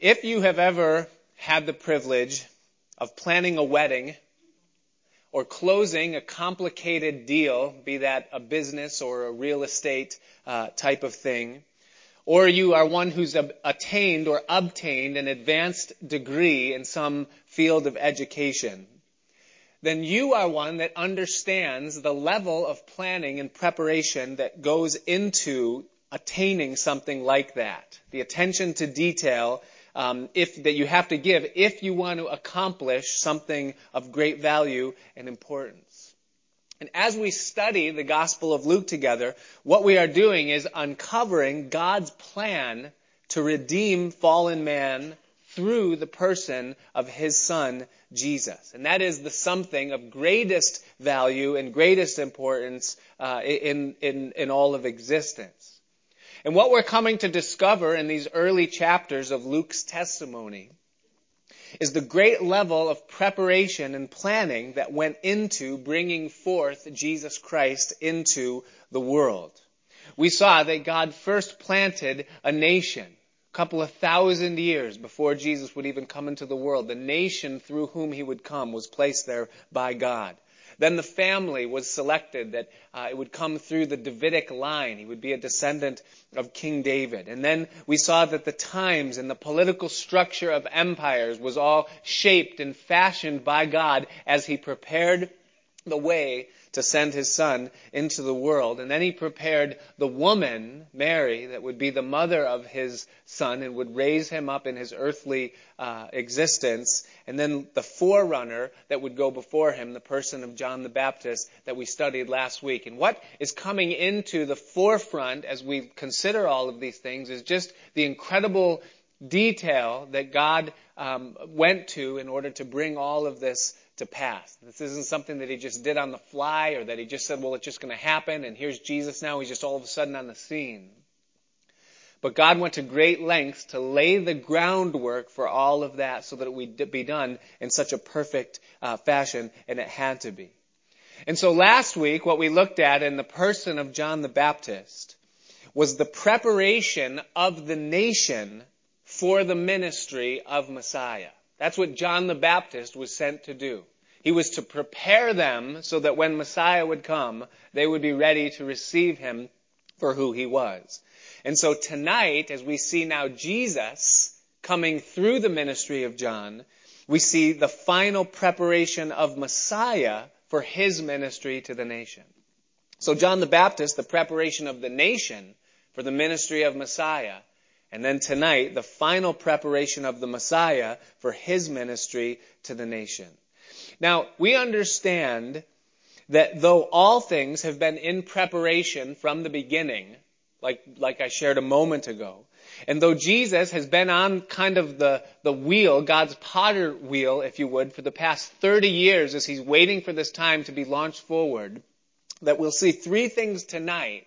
If you have ever had the privilege of planning a wedding or closing a complicated deal, be that a business or a real estate uh, type of thing, or you are one who's attained or obtained an advanced degree in some field of education, then you are one that understands the level of planning and preparation that goes into attaining something like that. The attention to detail um, if, that you have to give if you want to accomplish something of great value and importance. And as we study the Gospel of Luke together, what we are doing is uncovering God's plan to redeem fallen man through the person of his son, Jesus. And that is the something of greatest value and greatest importance uh, in, in, in all of existence. And what we're coming to discover in these early chapters of Luke's testimony is the great level of preparation and planning that went into bringing forth Jesus Christ into the world. We saw that God first planted a nation a couple of thousand years before Jesus would even come into the world. The nation through whom he would come was placed there by God. Then the family was selected that uh, it would come through the Davidic line. He would be a descendant of King David. And then we saw that the times and the political structure of empires was all shaped and fashioned by God as he prepared the way to send his son into the world. And then he prepared the woman, Mary, that would be the mother of his son and would raise him up in his earthly uh, existence. And then the forerunner that would go before him, the person of John the Baptist that we studied last week. And what is coming into the forefront as we consider all of these things is just the incredible detail that God um, went to in order to bring all of this to pass. This isn't something that he just did on the fly or that he just said, well, it's just going to happen and here's Jesus now. He's just all of a sudden on the scene. But God went to great lengths to lay the groundwork for all of that so that it would be done in such a perfect uh, fashion, and it had to be. And so last week, what we looked at in the person of John the Baptist was the preparation of the nation for the ministry of Messiah. That's what John the Baptist was sent to do. He was to prepare them so that when Messiah would come, they would be ready to receive him for who he was. And so tonight, as we see now Jesus coming through the ministry of John, we see the final preparation of Messiah for his ministry to the nation. So John the Baptist, the preparation of the nation for the ministry of Messiah, and then tonight, the final preparation of the Messiah for his ministry to the nation. Now, we understand that though all things have been in preparation from the beginning, like, like I shared a moment ago, and though Jesus has been on kind of the, the wheel, God's potter wheel, if you would, for the past 30 years as he's waiting for this time to be launched forward, that we'll see three things tonight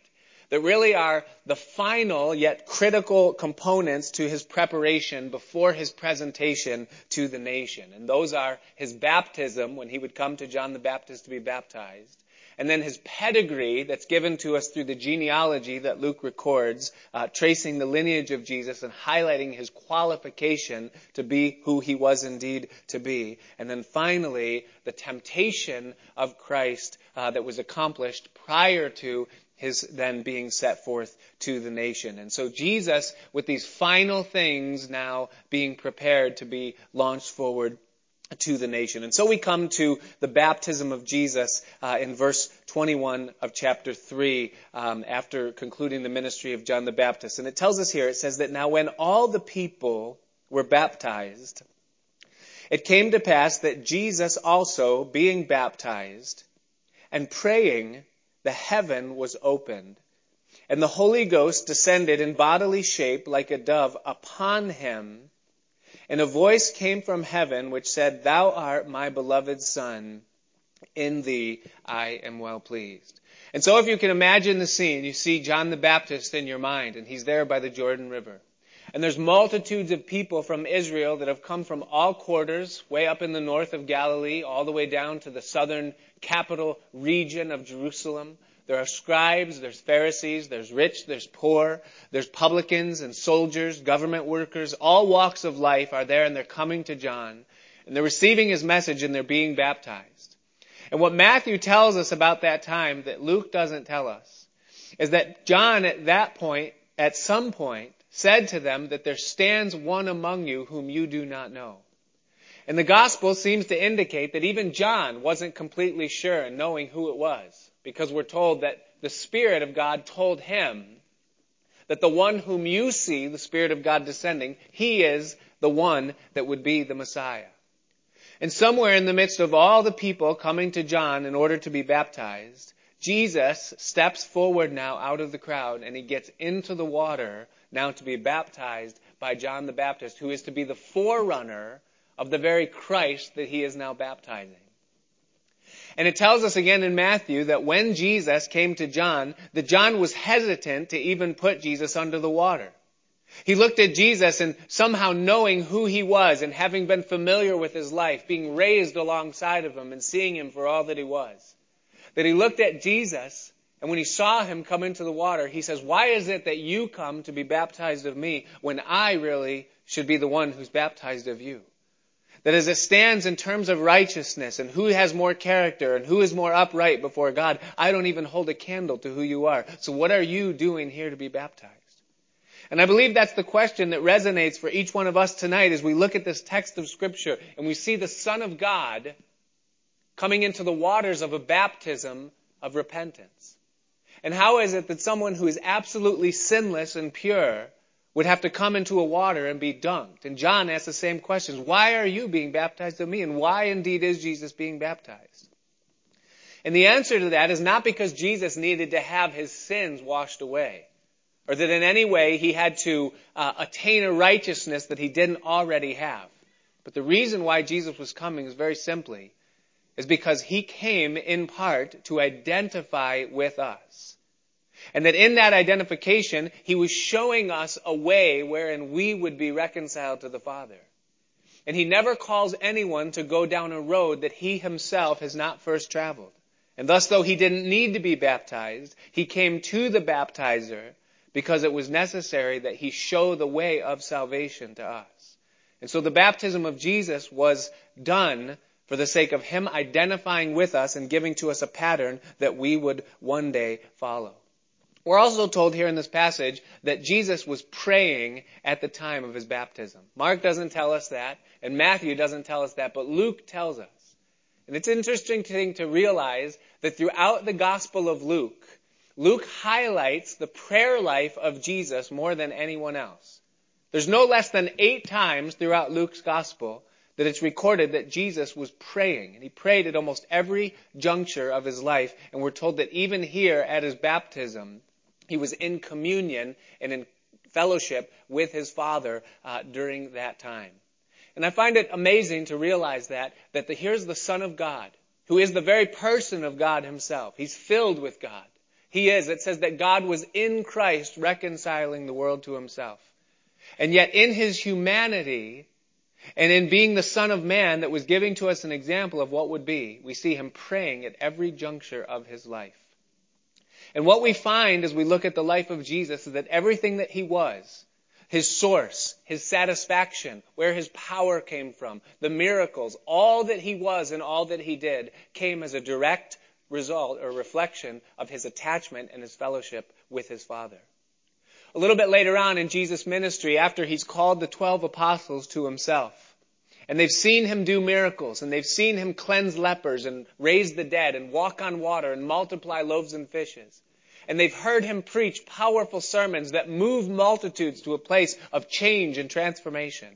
that really are the final yet critical components to his preparation before his presentation to the nation. And those are his baptism, when he would come to John the Baptist to be baptized, and then his pedigree that's given to us through the genealogy that Luke records, uh, tracing the lineage of Jesus and highlighting his qualification to be who he was indeed to be. And then finally, the temptation of Christ uh, that was accomplished prior to his then being set forth to the nation. And so Jesus, with these final things now being prepared to be launched forward to the nation. And so we come to the baptism of Jesus uh, in verse 21 of chapter 3 um, after concluding the ministry of John the Baptist. And it tells us here, it says that now when all the people were baptized, it came to pass that Jesus also, being baptized and praying, the heaven was opened, and the Holy Ghost descended in bodily shape like a dove upon him. And a voice came from heaven which said, Thou art my beloved Son. In thee I am well pleased. And so if you can imagine the scene, you see John the Baptist in your mind, and he's there by the Jordan River. And there's multitudes of people from Israel that have come from all quarters, way up in the north of Galilee, all the way down to the southern capital region of Jerusalem, There are scribes, there's Pharisees, there's rich, there's poor, there's publicans and soldiers, government workers, all walks of life are there and they're coming to John. And they're receiving his message and they're being baptized. And what Matthew tells us about that time that Luke doesn't tell us is that John at that point, at some point, said to them that there stands one among you whom you do not know. And the gospel seems to indicate that even John wasn't completely sure in knowing who it was, because we're told that the Spirit of God told him that the one whom you see, the Spirit of God descending, he is the one that would be the Messiah. And somewhere in the midst of all the people coming to John in order to be baptized, Jesus steps forward now out of the crowd and he gets into the water now to be baptized by John the Baptist, who is to be the forerunner of the very Christ that he is now baptizing. And it tells us again in Matthew that when Jesus came to John, that John was hesitant to even put Jesus under the water. He looked at Jesus and somehow knowing who he was and having been familiar with his life, being raised alongside of him and seeing him for all that he was, that he looked at Jesus and when he saw him come into the water, he says, why is it that you come to be baptized of me when I really should be the one who's baptized of you? That as it stands in terms of righteousness and who has more character and who is more upright before God, I don't even hold a candle to who you are. So what are you doing here to be baptized? And I believe that's the question that resonates for each one of us tonight as we look at this text of scripture and we see the Son of God coming into the waters of a baptism of repentance. And how is it that someone who is absolutely sinless and pure would have to come into a water and be dunked. And John asks the same questions. Why are you being baptized of me? And why indeed is Jesus being baptized? And the answer to that is not because Jesus needed to have his sins washed away, or that in any way he had to uh, attain a righteousness that he didn't already have. But the reason why Jesus was coming is very simply, is because he came in part to identify with us. And that in that identification, he was showing us a way wherein we would be reconciled to the Father. And he never calls anyone to go down a road that he himself has not first traveled. And thus, though he didn't need to be baptized, he came to the baptizer because it was necessary that he show the way of salvation to us. And so the baptism of Jesus was done for the sake of him identifying with us and giving to us a pattern that we would one day follow. We're also told here in this passage that Jesus was praying at the time of his baptism. Mark doesn't tell us that, and Matthew doesn't tell us that, but Luke tells us. And it's an interesting thing to realize that throughout the Gospel of Luke, Luke highlights the prayer life of Jesus more than anyone else. There's no less than eight times throughout Luke's Gospel that it's recorded that Jesus was praying. And he prayed at almost every juncture of his life. And we're told that even here at his baptism, he was in communion and in fellowship with his Father uh, during that time. And I find it amazing to realize that, that the, here's the Son of God, who is the very person of God himself. He's filled with God. He is. It says that God was in Christ reconciling the world to himself. And yet in his humanity, and in being the Son of Man that was giving to us an example of what would be, we see him praying at every juncture of his life. And what we find as we look at the life of Jesus is that everything that he was, his source, his satisfaction, where his power came from, the miracles, all that he was and all that he did came as a direct result or reflection of his attachment and his fellowship with his Father. A little bit later on in Jesus' ministry, after he's called the twelve apostles to himself, and they've seen him do miracles, and they've seen him cleanse lepers and raise the dead and walk on water and multiply loaves and fishes. And they've heard him preach powerful sermons that move multitudes to a place of change and transformation.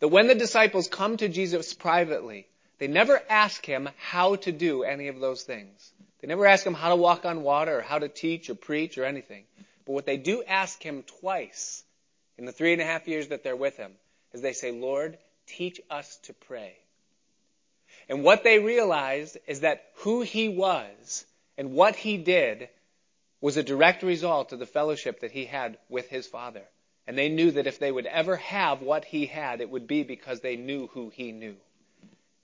That when the disciples come to Jesus privately, they never ask him how to do any of those things. They never ask him how to walk on water or how to teach or preach or anything. But what they do ask him twice in the three and a half years that they're with him is they say, Lord, teach us to pray. And what they realized is that who he was and what he did was a direct result of the fellowship that he had with his father. And they knew that if they would ever have what he had, it would be because they knew who he knew.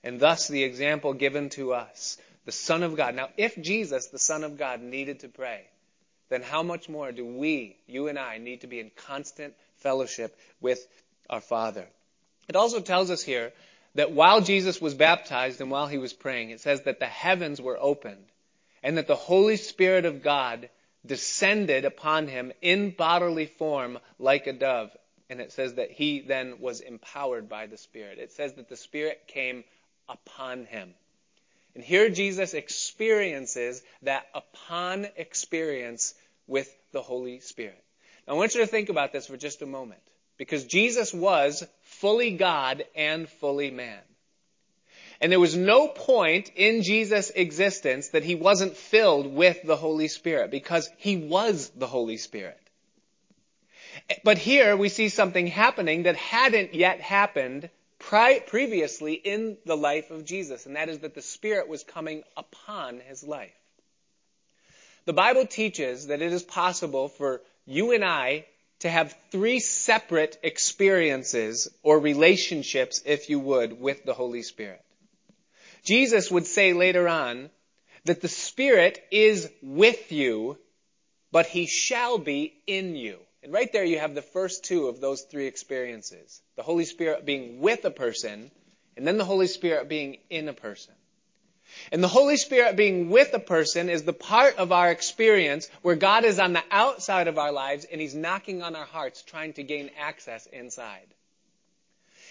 And thus the example given to us the Son of God. Now, if Jesus, the Son of God, needed to pray, then how much more do we, you and I, need to be in constant fellowship with our Father? It also tells us here that while Jesus was baptized and while he was praying, it says that the heavens were opened and that the Holy Spirit of God descended upon him in bodily form like a dove. And it says that he then was empowered by the Spirit. It says that the Spirit came upon him. And here Jesus experiences that upon experience with the Holy Spirit. Now I want you to think about this for just a moment. Because Jesus was fully God and fully man. And there was no point in Jesus' existence that he wasn't filled with the Holy Spirit because he was the Holy Spirit. But here we see something happening that hadn't yet happened previously in the life of Jesus, and that is that the Spirit was coming upon his life. The Bible teaches that it is possible for you and I to have three separate experiences or relationships, if you would, with the Holy Spirit. Jesus would say later on that the Spirit is with you, but He shall be in you. And right there you have the first two of those three experiences. The Holy Spirit being with a person, and then the Holy Spirit being in a person. And the Holy Spirit being with a person is the part of our experience where God is on the outside of our lives and He's knocking on our hearts trying to gain access inside.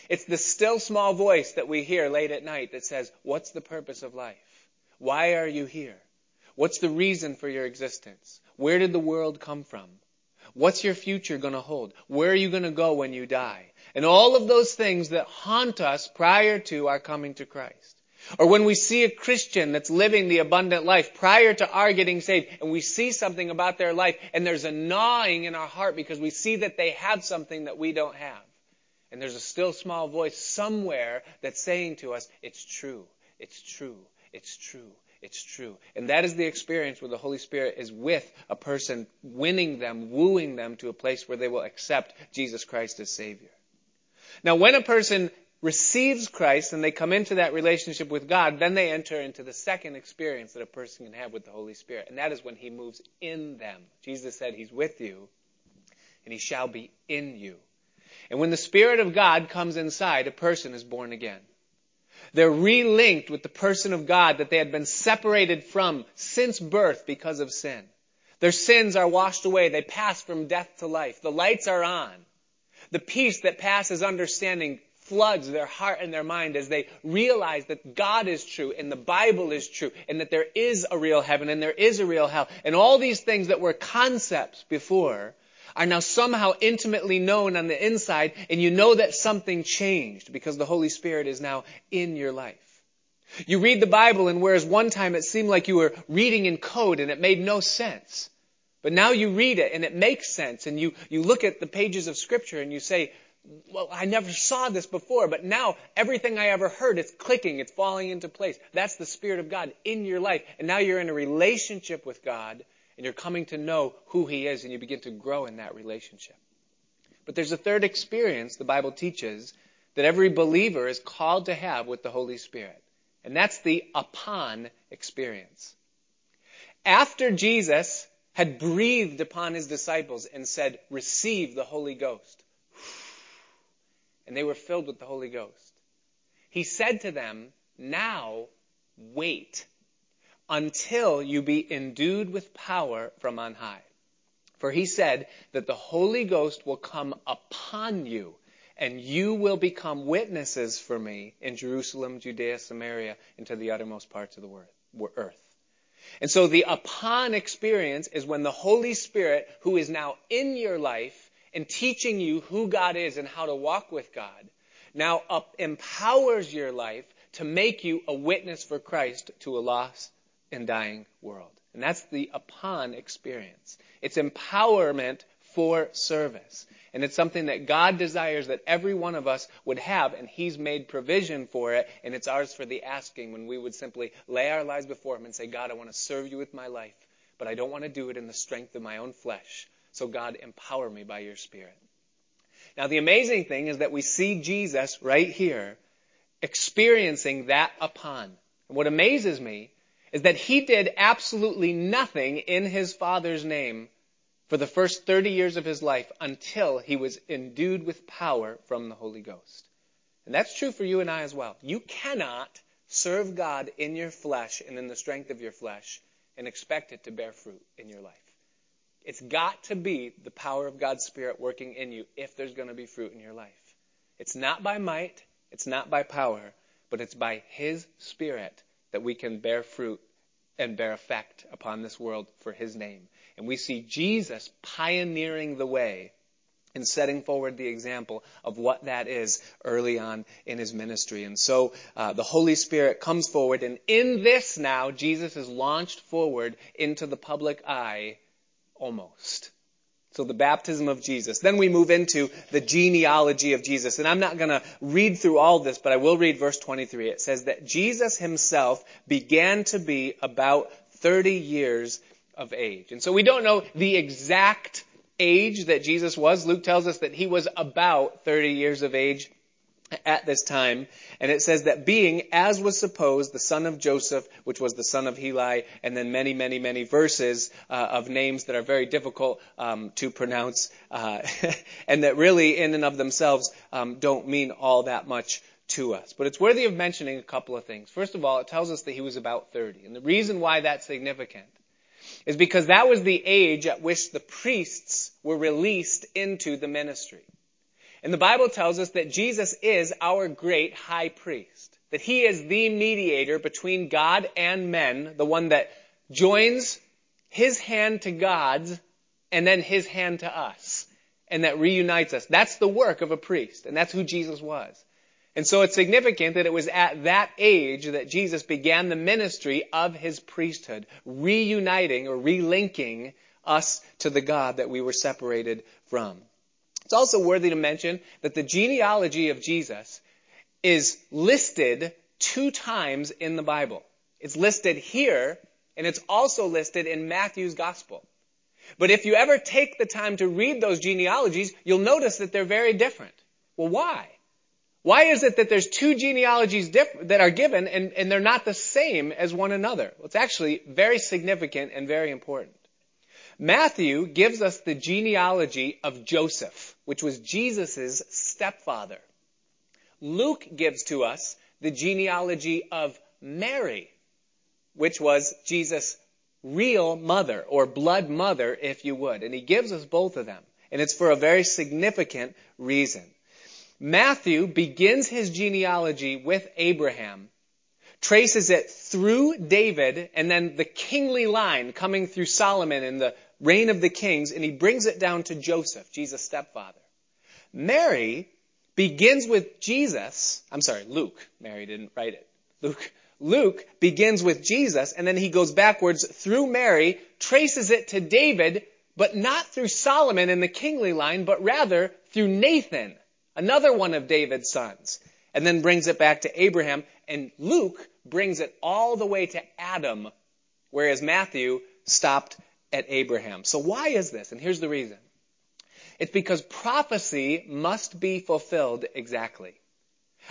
It's the still small voice that we hear late at night that says, what's the purpose of life? Why are you here? What's the reason for your existence? Where did the world come from? What's your future going to hold? Where are you going to go when you die? And all of those things that haunt us prior to our coming to Christ. Or when we see a Christian that's living the abundant life prior to our getting saved and we see something about their life and there's a gnawing in our heart because we see that they have something that we don't have. And there's a still small voice somewhere that's saying to us, it's true, it's true, it's true, it's true. And that is the experience where the Holy Spirit is with a person, winning them, wooing them to a place where they will accept Jesus Christ as Savior. Now, when a person receives Christ and they come into that relationship with God, then they enter into the second experience that a person can have with the Holy Spirit. And that is when He moves in them. Jesus said He's with you and He shall be in you. And when the Spirit of God comes inside, a person is born again. They're relinked with the person of God that they had been separated from since birth because of sin. Their sins are washed away. They pass from death to life. The lights are on. The peace that passes understanding floods their heart and their mind as they realize that God is true and the Bible is true and that there is a real heaven and there is a real hell. And all these things that were concepts before are now somehow intimately known on the inside and you know that something changed because the Holy Spirit is now in your life. You read the Bible and whereas one time it seemed like you were reading in code and it made no sense. But now you read it and it makes sense and you, you look at the pages of scripture and you say, well, I never saw this before, but now everything I ever heard, it's clicking, it's falling into place. That's the Spirit of God in your life. And now you're in a relationship with God, and you're coming to know who He is, and you begin to grow in that relationship. But there's a third experience the Bible teaches that every believer is called to have with the Holy Spirit. And that's the upon experience. After Jesus had breathed upon his disciples and said, receive the Holy Ghost, and they were filled with the Holy Ghost. He said to them, Now wait until you be endued with power from on high. For he said that the Holy Ghost will come upon you, and you will become witnesses for me in Jerusalem, Judea, Samaria, and to the uttermost parts of the earth. And so the upon experience is when the Holy Spirit, who is now in your life, and teaching you who God is and how to walk with God now up empowers your life to make you a witness for Christ to a lost and dying world. And that's the upon experience. It's empowerment for service. And it's something that God desires that every one of us would have, and He's made provision for it, and it's ours for the asking when we would simply lay our lives before Him and say, God, I want to serve you with my life, but I don't want to do it in the strength of my own flesh. So God, empower me by your Spirit. Now the amazing thing is that we see Jesus right here experiencing that upon. And what amazes me is that he did absolutely nothing in his Father's name for the first 30 years of his life until he was endued with power from the Holy Ghost. And that's true for you and I as well. You cannot serve God in your flesh and in the strength of your flesh and expect it to bear fruit in your life. It's got to be the power of God's Spirit working in you if there's going to be fruit in your life. It's not by might, it's not by power, but it's by His Spirit that we can bear fruit and bear effect upon this world for His name. And we see Jesus pioneering the way and setting forward the example of what that is early on in his ministry. And so uh, the Holy Spirit comes forward, and in this now, Jesus is launched forward into the public eye almost. So the baptism of Jesus. Then we move into the genealogy of Jesus. And I'm not going to read through all this, but I will read verse 23. It says that Jesus himself began to be about 30 years of age. And so we don't know the exact age that Jesus was. Luke tells us that he was about 30 years of age at this time. And it says that being, as was supposed, the son of Joseph, which was the son of Heli, and then many, many, many verses uh, of names that are very difficult um, to pronounce, uh, and that really, in and of themselves, um, don't mean all that much to us. But it's worthy of mentioning a couple of things. First of all, it tells us that he was about 30. And the reason why that's significant is because that was the age at which the priests were released into the ministry. And the Bible tells us that Jesus is our great high priest. That he is the mediator between God and men, the one that joins his hand to God's and then his hand to us. And that reunites us. That's the work of a priest. And that's who Jesus was. And so it's significant that it was at that age that Jesus began the ministry of his priesthood, reuniting or relinking us to the God that we were separated from. It's also worthy to mention that the genealogy of Jesus is listed two times in the Bible. It's listed here, and it's also listed in Matthew's Gospel. But if you ever take the time to read those genealogies, you'll notice that they're very different. Well, why? Why is it that there's two genealogies diff- that are given and, and they're not the same as one another? Well, it's actually very significant and very important. Matthew gives us the genealogy of Joseph, which was Jesus' stepfather. Luke gives to us the genealogy of Mary, which was Jesus' real mother, or blood mother, if you would. And he gives us both of them. And it's for a very significant reason. Matthew begins his genealogy with Abraham, traces it through David, and then the kingly line coming through Solomon and the reign of the kings, and he brings it down to Joseph, Jesus' stepfather. Mary begins with Jesus. I'm sorry, Luke. Mary didn't write it. Luke. Luke begins with Jesus, and then he goes backwards through Mary, traces it to David, but not through Solomon in the kingly line, but rather through Nathan, another one of David's sons, and then brings it back to Abraham. And Luke brings it all the way to Adam, whereas Matthew stopped at Abraham. So why is this? And here's the reason. It's because prophecy must be fulfilled exactly.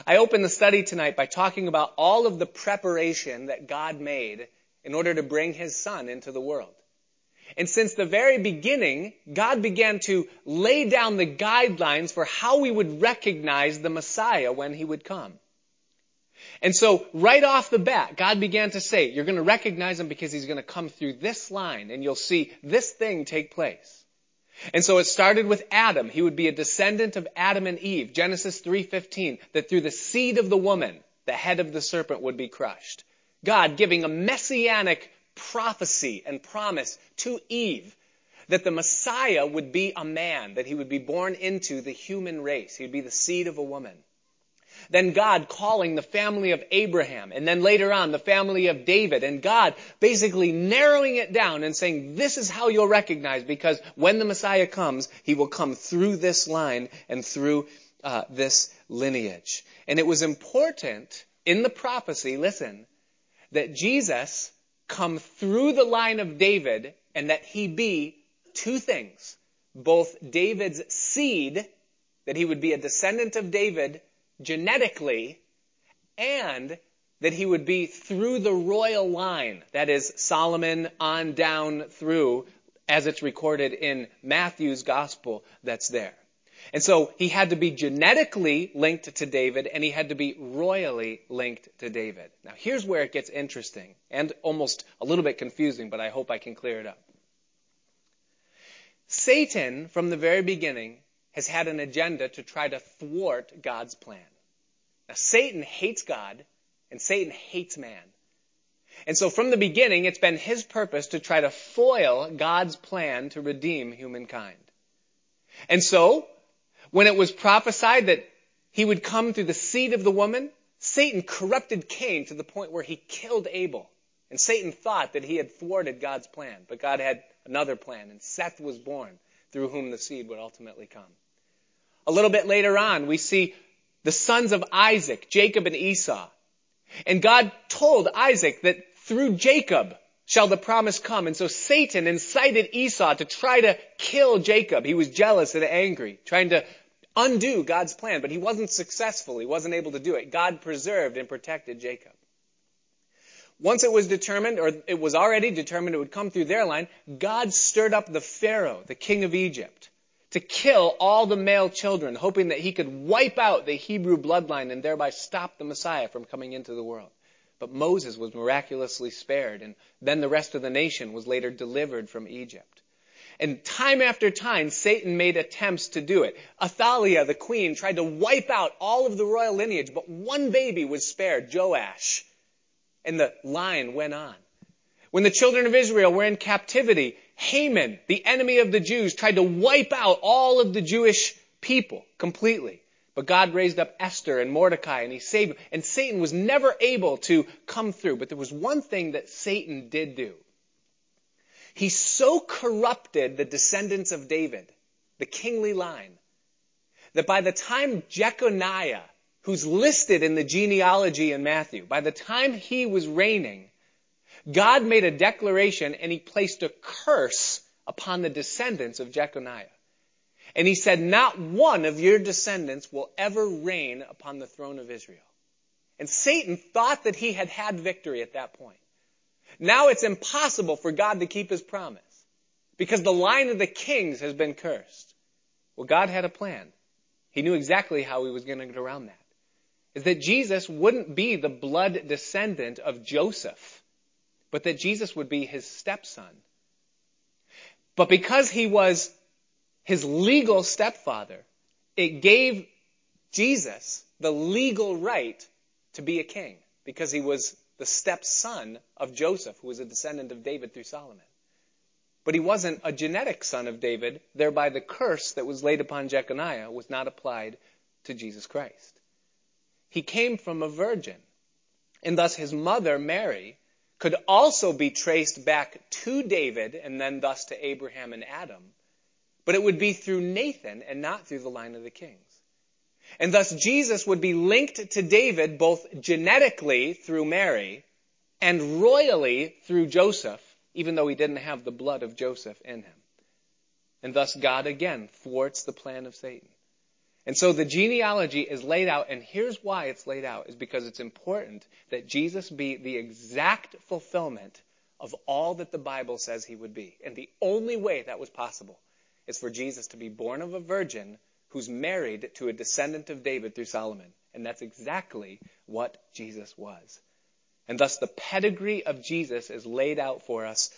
I opened the study tonight by talking about all of the preparation that God made in order to bring his son into the world. And since the very beginning, God began to lay down the guidelines for how we would recognize the Messiah when he would come. And so, right off the bat, God began to say, you're going to recognize him because he's going to come through this line and you'll see this thing take place. And so it started with Adam. He would be a descendant of Adam and Eve. Genesis 3:15 that through the seed of the woman the head of the serpent would be crushed. God giving a messianic prophecy and promise to Eve that the Messiah would be a man, that he would be born into the human race. He would be the seed of a woman. Then God calling the family of Abraham, and then later on the family of David, and God basically narrowing it down and saying, this is how you'll recognize, because when the Messiah comes, he will come through this line and through uh, this lineage. And it was important in the prophecy, listen, that Jesus come through the line of David and that he be two things. Both David's seed, that he would be a descendant of David genetically, and that he would be through the royal line, that is Solomon on down through, as it's recorded in Matthew's gospel that's there. And so he had to be genetically linked to David and he had to be royally linked to David. Now here's where it gets interesting and almost a little bit confusing, but I hope I can clear it up. Satan, from the very beginning, has had an agenda to try to thwart God's plan. Satan hates God and Satan hates man. And so from the beginning, it's been his purpose to try to foil God's plan to redeem humankind. And so, when it was prophesied that he would come through the seed of the woman, Satan corrupted Cain to the point where he killed Abel. And Satan thought that he had thwarted God's plan, but God had another plan, and Seth was born through whom the seed would ultimately come. A little bit later on, we see the sons of Isaac, Jacob and Esau. And God told Isaac that through Jacob shall the promise come. And so Satan incited Esau to try to kill Jacob. He was jealous and angry, trying to undo God's plan, but he wasn't successful. He wasn't able to do it. God preserved and protected Jacob. Once it was determined, or it was already determined it would come through their line, God stirred up the Pharaoh, the king of Egypt, to kill all the male children, hoping that he could wipe out the Hebrew bloodline and thereby stop the Messiah from coming into the world. But Moses was miraculously spared, and then the rest of the nation was later delivered from Egypt. And time after time, Satan made attempts to do it. Athaliah, the queen, tried to wipe out all of the royal lineage, but one baby was spared, Joash. And the line went on. When the children of Israel were in captivity, Haman, the enemy of the Jews, tried to wipe out all of the Jewish people completely. But God raised up Esther and Mordecai and he saved them. And Satan was never able to come through. But there was one thing that Satan did do. He so corrupted the descendants of David, the kingly line, that by the time Jeconiah, who's listed in the genealogy in Matthew, by the time he was reigning, God made a declaration and he placed a curse upon the descendants of Jeconiah. And he said, not one of your descendants will ever reign upon the throne of Israel. And Satan thought that he had had victory at that point. Now it's impossible for God to keep his promise because the line of the kings has been cursed. Well, God had a plan. He knew exactly how he was going to get around that. Is that Jesus wouldn't be the blood descendant of Joseph, but that Jesus would be his stepson. But because he was his legal stepfather, it gave Jesus the legal right to be a king because he was the stepson of Joseph, who was a descendant of David through Solomon. But he wasn't a genetic son of David, thereby the curse that was laid upon Jeconiah was not applied to Jesus Christ. He came from a virgin, and thus his mother, Mary, could also be traced back to David and then thus to Abraham and Adam but it would be through Nathan and not through the line of the kings. And thus Jesus would be linked to David both genetically through Mary and royally through Joseph, even though he didn't have the blood of Joseph in him. And thus God again thwarts the plan of Satan. And so the genealogy is laid out, and here's why it's laid out, is because it's important that Jesus be the exact fulfillment of all that the Bible says he would be. And the only way that was possible is for Jesus to be born of a virgin who's married to a descendant of David through Solomon. And that's exactly what Jesus was. And thus the pedigree of Jesus is laid out for us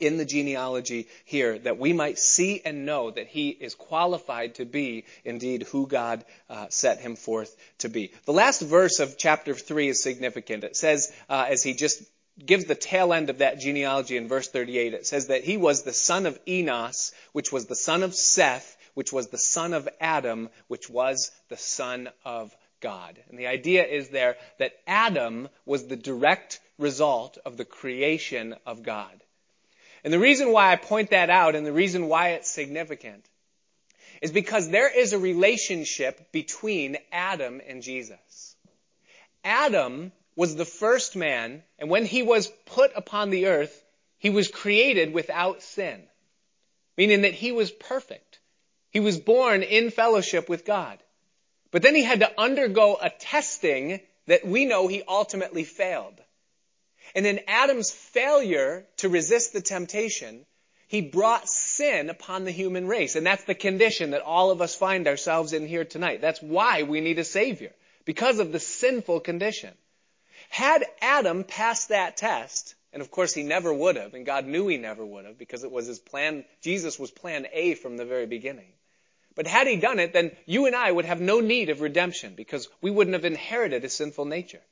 in the genealogy here that we might see and know that he is qualified to be indeed who God uh, set him forth to be. The last verse of chapter 3 is significant. It says, uh, as he just gives the tail end of that genealogy in verse 38. It says that he was the son of Enos, which was the son of Seth, which was the son of Adam, which was the son of God. And the idea is there that Adam was the direct result of the creation of God. And the reason why I point that out and the reason why it's significant is because there is a relationship between Adam and Jesus. Adam was the first man, and when he was put upon the earth, he was created without sin. Meaning that he was perfect. He was born in fellowship with God. But then he had to undergo a testing that we know he ultimately failed. And in Adam's failure to resist the temptation, he brought sin upon the human race. And that's the condition that all of us find ourselves in here tonight. That's why we need a Savior. Because of the sinful condition. Had Adam passed that test, and of course he never would have, and God knew he never would have because it was his plan, Jesus was plan A from the very beginning. But had he done it, then you and I would have no need of redemption because we wouldn't have inherited a sinful nature.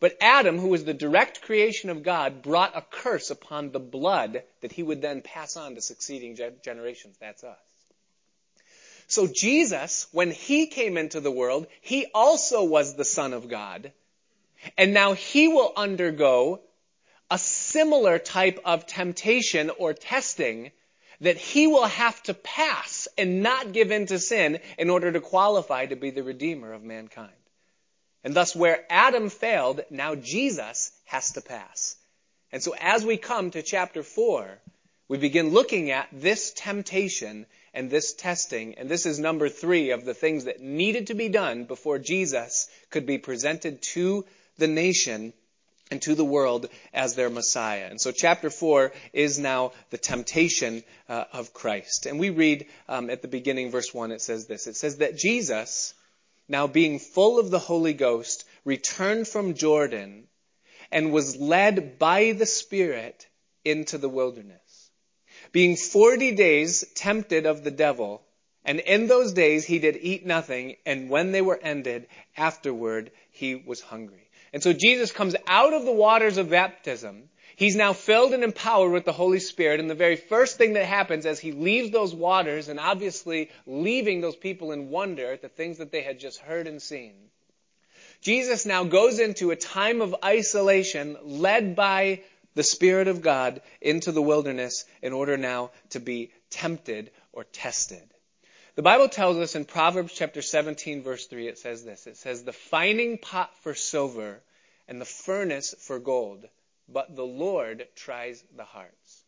But Adam, who was the direct creation of God, brought a curse upon the blood that he would then pass on to succeeding generations. That's us. So Jesus, when he came into the world, he also was the Son of God. And now he will undergo a similar type of temptation or testing that he will have to pass and not give in to sin in order to qualify to be the Redeemer of mankind. And thus, where Adam failed, now Jesus has to pass. And so, as we come to chapter 4, we begin looking at this temptation and this testing. And this is number three of the things that needed to be done before Jesus could be presented to the nation and to the world as their Messiah. And so chapter 4 is now the temptation uh, of Christ. And we read um, at the beginning, verse 1, it says this. It says that Jesus, now being full of the Holy Ghost, returned from Jordan and was led by the Spirit into the wilderness, being forty days tempted of the devil. And in those days he did eat nothing, and when they were ended, afterward he was hungry. And so Jesus comes out of the waters of baptism. He's now filled and empowered with the Holy Spirit. And the very first thing that happens as he leaves those waters and obviously leaving those people in wonder at the things that they had just heard and seen, Jesus now goes into a time of isolation led by the Spirit of God into the wilderness in order now to be tempted or tested. The Bible tells us in Proverbs chapter 17 verse 3, it says this. It says, the fining pot for silver and the furnace for gold, but the Lord tries the hearts.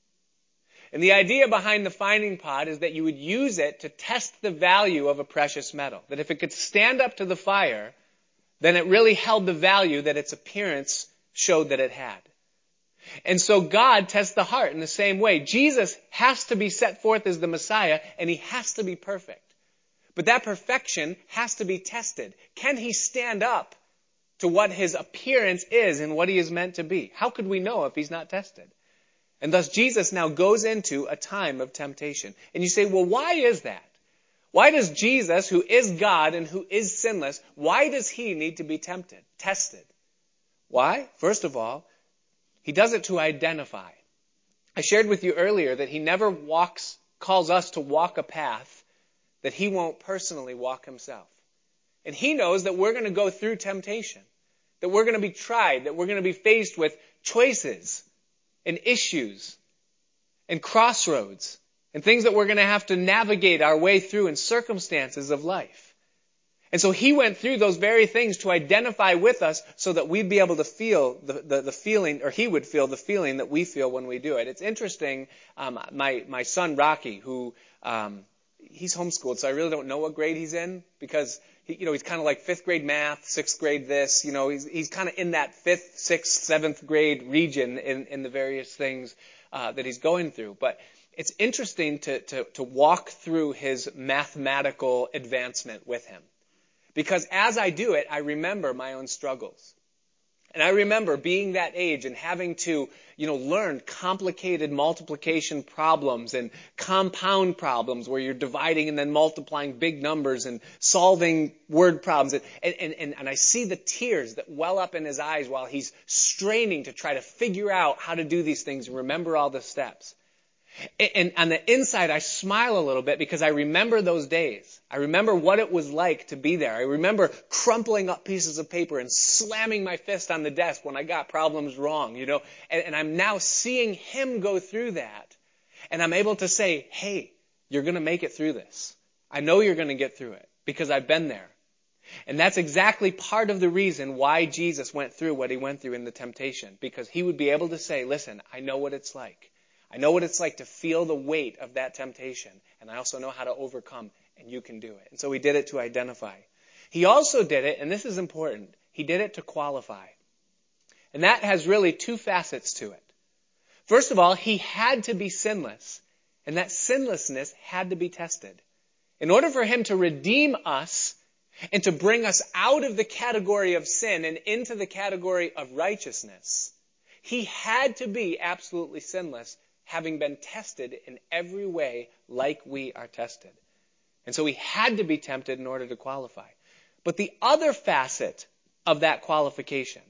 And the idea behind the fining pot is that you would use it to test the value of a precious metal. That if it could stand up to the fire, then it really held the value that its appearance showed that it had. And so God tests the heart in the same way. Jesus has to be set forth as the Messiah and he has to be perfect. But that perfection has to be tested. Can he stand up to what his appearance is and what he is meant to be? How could we know if he's not tested? And thus Jesus now goes into a time of temptation. And you say, well, why is that? Why does Jesus, who is God and who is sinless, why does he need to be tempted, tested? Why? First of all, he does it to identify. I shared with you earlier that he never walks, calls us to walk a path that he won't personally walk himself. And he knows that we're going to go through temptation, that we're going to be tried, that we're going to be faced with choices and issues and crossroads and things that we're going to have to navigate our way through in circumstances of life. And so he went through those very things to identify with us so that we'd be able to feel the, the, the feeling, or he would feel the feeling that we feel when we do it. It's interesting, um, my, my son Rocky, who, um, he's homeschooled, so I really don't know what grade he's in because you know, he's kind of like fifth grade math, sixth grade this, you know, he's, he's kind of in that fifth, sixth, seventh grade region in, in the various things, uh, that he's going through. But it's interesting to, to, to walk through his mathematical advancement with him. Because as I do it, I remember my own struggles. And I remember being that age and having to, you know, learn complicated multiplication problems and compound problems where you're dividing and then multiplying big numbers and solving word problems. And, and, and, and I see the tears that well up in his eyes while he's straining to try to figure out how to do these things and remember all the steps. And on the inside, I smile a little bit because I remember those days. I remember what it was like to be there. I remember crumpling up pieces of paper and slamming my fist on the desk when I got problems wrong, you know. And, and I'm now seeing him go through that. And I'm able to say, hey, you're going to make it through this. I know you're going to get through it because I've been there. And that's exactly part of the reason why Jesus went through what he went through in the temptation. Because he would be able to say, listen, I know what it's like. I know what it's like to feel the weight of that temptation, and I also know how to overcome, and you can do it. And so he did it to identify. He also did it, and this is important, he did it to qualify. And that has really two facets to it. First of all, he had to be sinless, and that sinlessness had to be tested. In order for him to redeem us and to bring us out of the category of sin and into the category of righteousness, he had to be absolutely sinless, having been tested in every way like we are tested. And so he had to be tempted in order to qualify. But the other facet of that qualification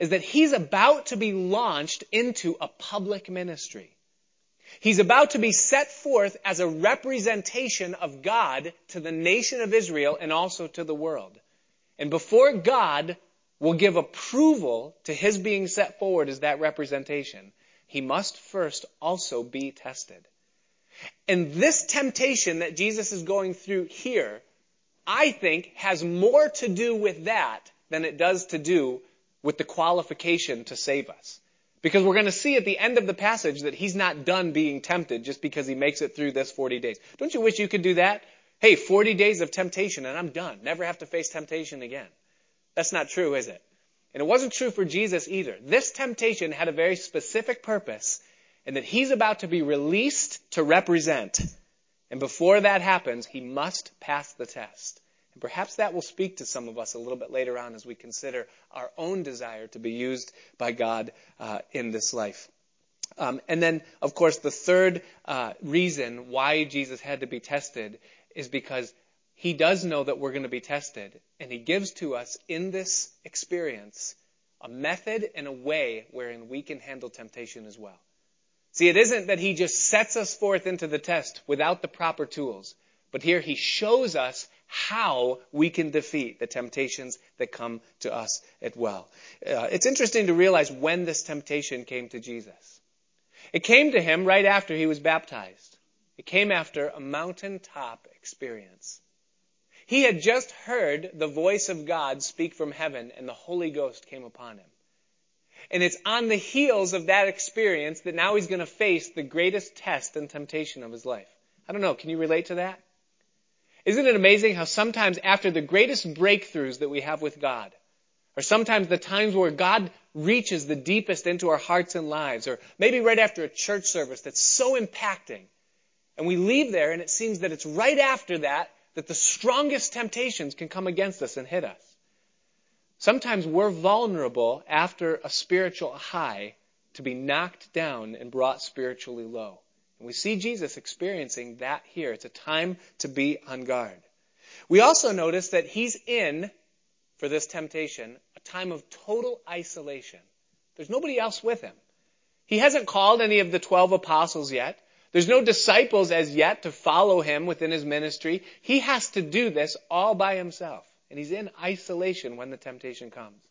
is that he's about to be launched into a public ministry. He's about to be set forth as a representation of God to the nation of Israel and also to the world. And before God will give approval to his being set forward as that representation, he must first also be tested. And this temptation that Jesus is going through here, I think, has more to do with that than it does to do with the qualification to save us. Because we're going to see at the end of the passage that he's not done being tempted just because he makes it through this 40 days. Don't you wish you could do that? Hey, 40 days of temptation and I'm done. Never have to face temptation again. That's not true, is it? And it wasn't true for Jesus either. This temptation had a very specific purpose and that he's about to be released to represent. And before that happens, he must pass the test. And perhaps that will speak to some of us a little bit later on as we consider our own desire to be used by God uh, in this life. Um, and then, of course, the third uh, reason why Jesus had to be tested is because he does know that we're going to be tested, and he gives to us in this experience a method and a way wherein we can handle temptation as well. See, it isn't that he just sets us forth into the test without the proper tools, but here he shows us how we can defeat the temptations that come to us as well. Uh, it's interesting to realize when this temptation came to Jesus. It came to him right after he was baptized. It came after a mountaintop experience. He had just heard the voice of God speak from heaven and the Holy Ghost came upon him. And it's on the heels of that experience that now he's going to face the greatest test and temptation of his life. I don't know, can you relate to that? Isn't it amazing how sometimes after the greatest breakthroughs that we have with God, or sometimes the times where God reaches the deepest into our hearts and lives, or maybe right after a church service that's so impacting, and we leave there and it seems that it's right after that that the strongest temptations can come against us and hit us. Sometimes we're vulnerable after a spiritual high to be knocked down and brought spiritually low. And we see Jesus experiencing that here. It's a time to be on guard. We also notice that he's in, for this temptation, a time of total isolation. There's nobody else with him. He hasn't called any of the twelve apostles yet. There's no disciples as yet to follow him within his ministry. He has to do this all by himself. And he's in isolation when the temptation comes.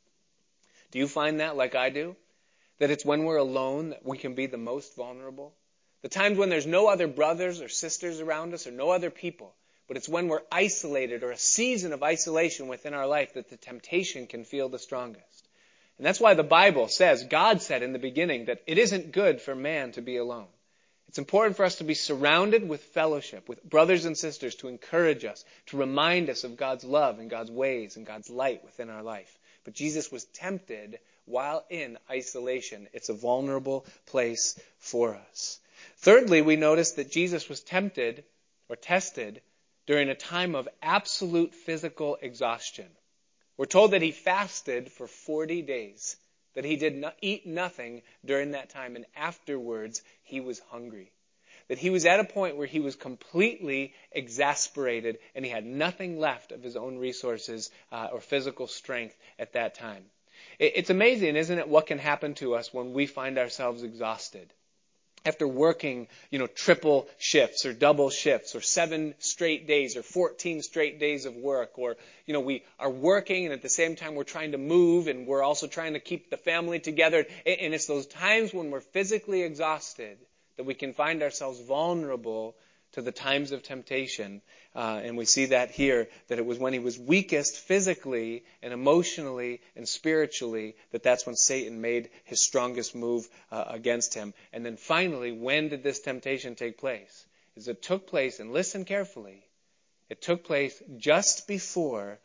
Do you find that like I do? That it's when we're alone that we can be the most vulnerable? The times when there's no other brothers or sisters around us or no other people. But it's when we're isolated or a season of isolation within our life that the temptation can feel the strongest. And that's why the Bible says, God said in the beginning that it isn't good for man to be alone. It's important for us to be surrounded with fellowship, with brothers and sisters to encourage us, to remind us of God's love and God's ways and God's light within our life. But Jesus was tempted while in isolation. It's a vulnerable place for us. Thirdly, we notice that Jesus was tempted or tested during a time of absolute physical exhaustion. We're told that he fasted for 40 days, that he did not eat nothing during that time, and afterwards he was hungry. That he was at a point where he was completely exasperated and he had nothing left of his own resources uh, or physical strength at that time. It's amazing, isn't it, what can happen to us when we find ourselves exhausted after working, you know, triple shifts or double shifts or seven straight days or 14 straight days of work or, you know, we are working and at the same time we're trying to move and we're also trying to keep the family together. And it's those times when we're physically exhausted that we can find ourselves vulnerable to the times of temptation. Uh, and we see that here, that it was when he was weakest physically and emotionally and spiritually that that's when Satan made his strongest move uh, against him. And then finally, when did this temptation take place? Is it took place, and listen carefully, it took place just before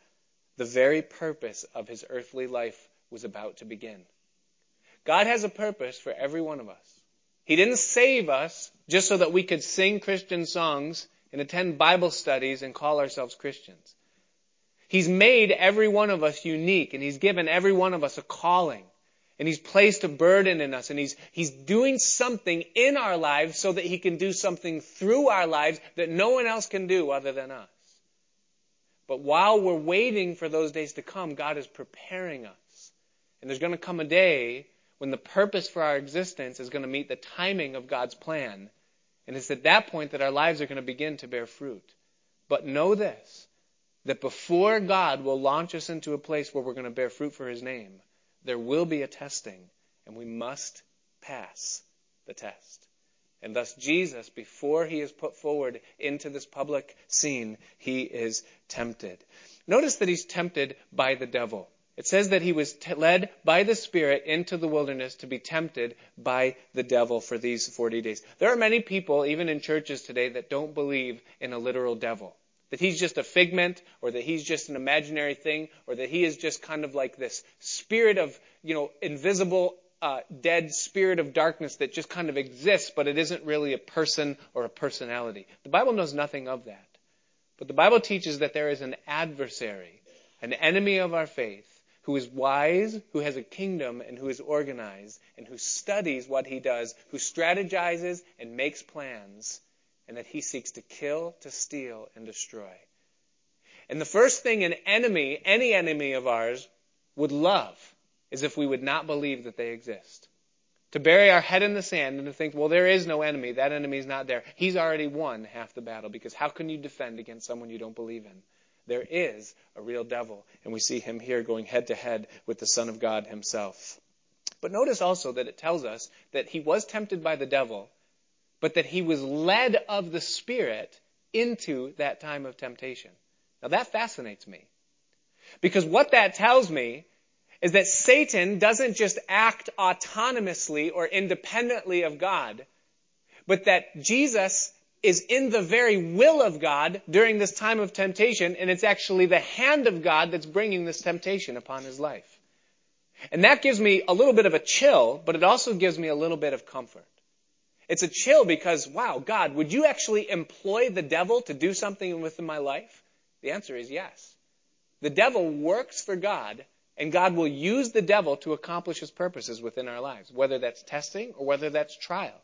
the very purpose of his earthly life was about to begin. God has a purpose for every one of us. He didn't save us just so that we could sing Christian songs and attend Bible studies and call ourselves Christians. He's made every one of us unique and He's given every one of us a calling. And He's placed a burden in us and He's, He's doing something in our lives so that He can do something through our lives that no one else can do other than us. But while we're waiting for those days to come, God is preparing us. And there's going to come a day when the purpose for our existence is going to meet the timing of God's plan. And it's at that point that our lives are going to begin to bear fruit. But know this, that before God will launch us into a place where we're going to bear fruit for His name, there will be a testing, and we must pass the test. And thus Jesus, before he is put forward into this public scene, he is tempted. Notice that he's tempted by the devil. It says that he was t- led by the Spirit into the wilderness to be tempted by the devil for these 40 days. There are many people, even in churches today, that don't believe in a literal devil. That he's just a figment, or that he's just an imaginary thing, or that he is just kind of like this spirit of, you know, invisible, uh, dead spirit of darkness that just kind of exists, but it isn't really a person or a personality. The Bible knows nothing of that. But the Bible teaches that there is an adversary, an enemy of our faith, who is wise, who has a kingdom, and who is organized, and who studies what he does, who strategizes and makes plans, and that he seeks to kill, to steal, and destroy. And the first thing an enemy, any enemy of ours, would love is if we would not believe that they exist. To bury our head in the sand and to think, well, there is no enemy. That enemy is not there. He's already won half the battle because how can you defend against someone you don't believe in? There is a real devil, and we see him here going head to head with the Son of God himself. But notice also that it tells us that he was tempted by the devil, but that he was led of the Spirit into that time of temptation. Now that fascinates me. Because what that tells me is that Satan doesn't just act autonomously or independently of God, but that Jesus is in the very will of God during this time of temptation, and it's actually the hand of God that's bringing this temptation upon his life. And that gives me a little bit of a chill, but it also gives me a little bit of comfort. It's a chill because, wow, God, would you actually employ the devil to do something within my life? The answer is yes. The devil works for God, and God will use the devil to accomplish his purposes within our lives, whether that's testing or whether that's trial.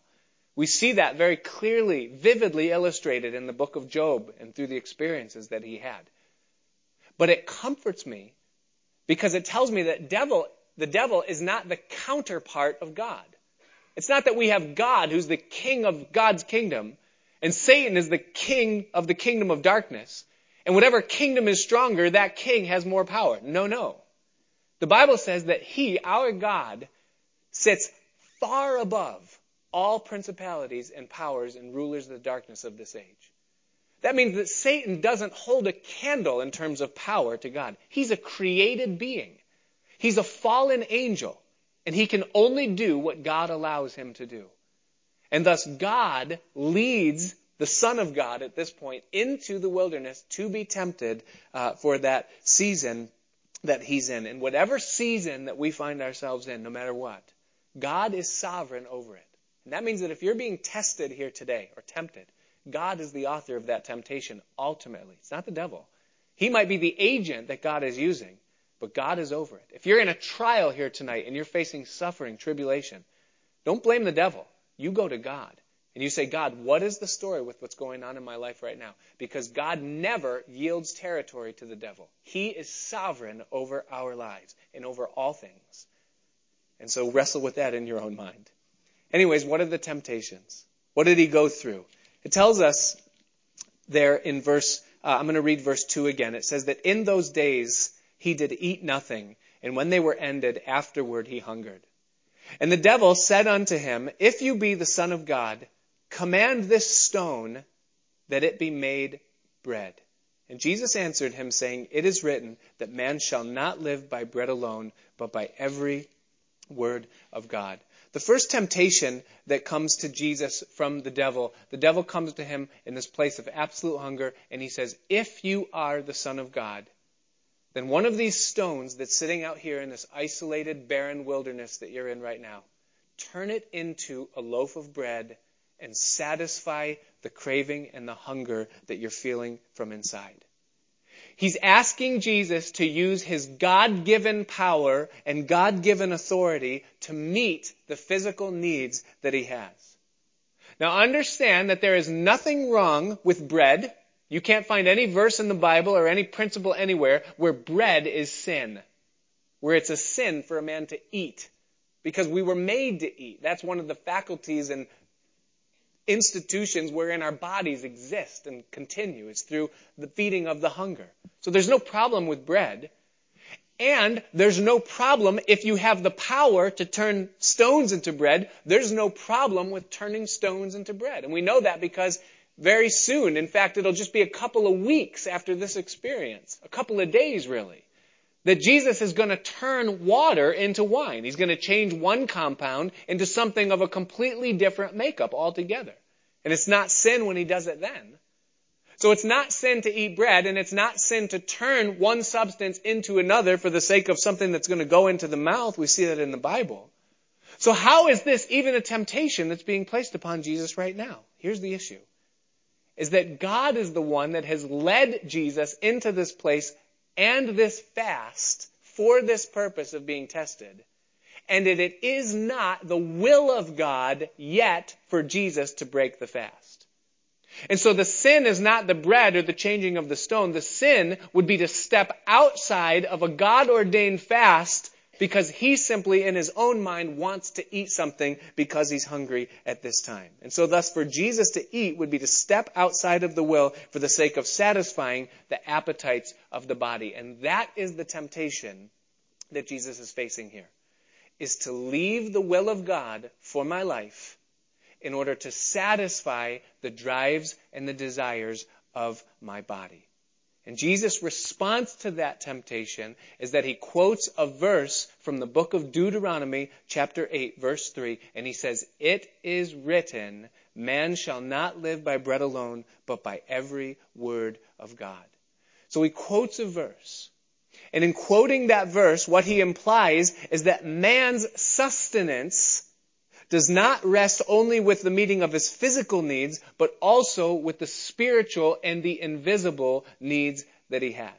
We see that very clearly, vividly illustrated in the book of Job and through the experiences that he had. But it comforts me because it tells me that devil, the devil is not the counterpart of God. It's not that we have God who's the king of God's kingdom and Satan is the king of the kingdom of darkness. And whatever kingdom is stronger, that king has more power. No, no. The Bible says that he, our God, sits far above all principalities and powers and rulers of the darkness of this age. That means that Satan doesn't hold a candle in terms of power to God. He's a created being. He's a fallen angel, and he can only do what God allows him to do. And thus God leads the Son of God at this point into the wilderness to be tempted uh, for that season that he's in. And whatever season that we find ourselves in, no matter what, God is sovereign over it. That means that if you're being tested here today or tempted, God is the author of that temptation ultimately. It's not the devil. He might be the agent that God is using, but God is over it. If you're in a trial here tonight and you're facing suffering, tribulation, don't blame the devil. You go to God. And you say, God, what is the story with what's going on in my life right now? Because God never yields territory to the devil. He is sovereign over our lives and over all things. And so wrestle with that in your own mind. Anyways, what are the temptations? What did he go through? It tells us there in verse, uh, I'm going to read verse 2 again. It says that in those days he did eat nothing, and when they were ended, afterward he hungered. And the devil said unto him, If you be the Son of God, command this stone that it be made bread. And Jesus answered him, saying, It is written that man shall not live by bread alone, but by every word of God. The first temptation that comes to Jesus from the devil, the devil comes to him in this place of absolute hunger, and he says, If you are the Son of God, then one of these stones that's sitting out here in this isolated, barren wilderness that you're in right now, turn it into a loaf of bread and satisfy the craving and the hunger that you're feeling from inside. He's asking Jesus to use his God-given power and God-given authority to meet the physical needs that he has. Now understand that there is nothing wrong with bread. You can't find any verse in the Bible or any principle anywhere where bread is sin. Where it's a sin for a man to eat. Because we were made to eat. That's one of the faculties and institutions wherein our bodies exist and continue. It's through the feeding of the hunger. So there's no problem with bread. And there's no problem if you have the power to turn stones into bread. There's no problem with turning stones into bread. And we know that because very soon, in fact, it'll just be a couple of weeks after this experience, a couple of days really, that Jesus is going to turn water into wine. He's going to change one compound into something of a completely different makeup altogether. And it's not sin when he does it then. So it's not sin to eat bread and it's not sin to turn one substance into another for the sake of something that's going to go into the mouth. We see that in the Bible. So how is this even a temptation that's being placed upon Jesus right now? Here's the issue. Is that God is the one that has led Jesus into this place and this fast for this purpose of being tested. And that it is not the will of God yet for Jesus to break the fast. And so the sin is not the bread or the changing of the stone. The sin would be to step outside of a God ordained fast because he simply in his own mind wants to eat something because he's hungry at this time. And so thus for Jesus to eat would be to step outside of the will for the sake of satisfying the appetites of the body. And that is the temptation that Jesus is facing here. Is to leave the will of God for my life in order to satisfy the drives and the desires of my body. And Jesus' response to that temptation is that he quotes a verse from the book of Deuteronomy, chapter 8, verse 3, and he says, It is written, man shall not live by bread alone, but by every word of God. So he quotes a verse. And in quoting that verse, what he implies is that man's sustenance does not rest only with the meeting of his physical needs, but also with the spiritual and the invisible needs that he has.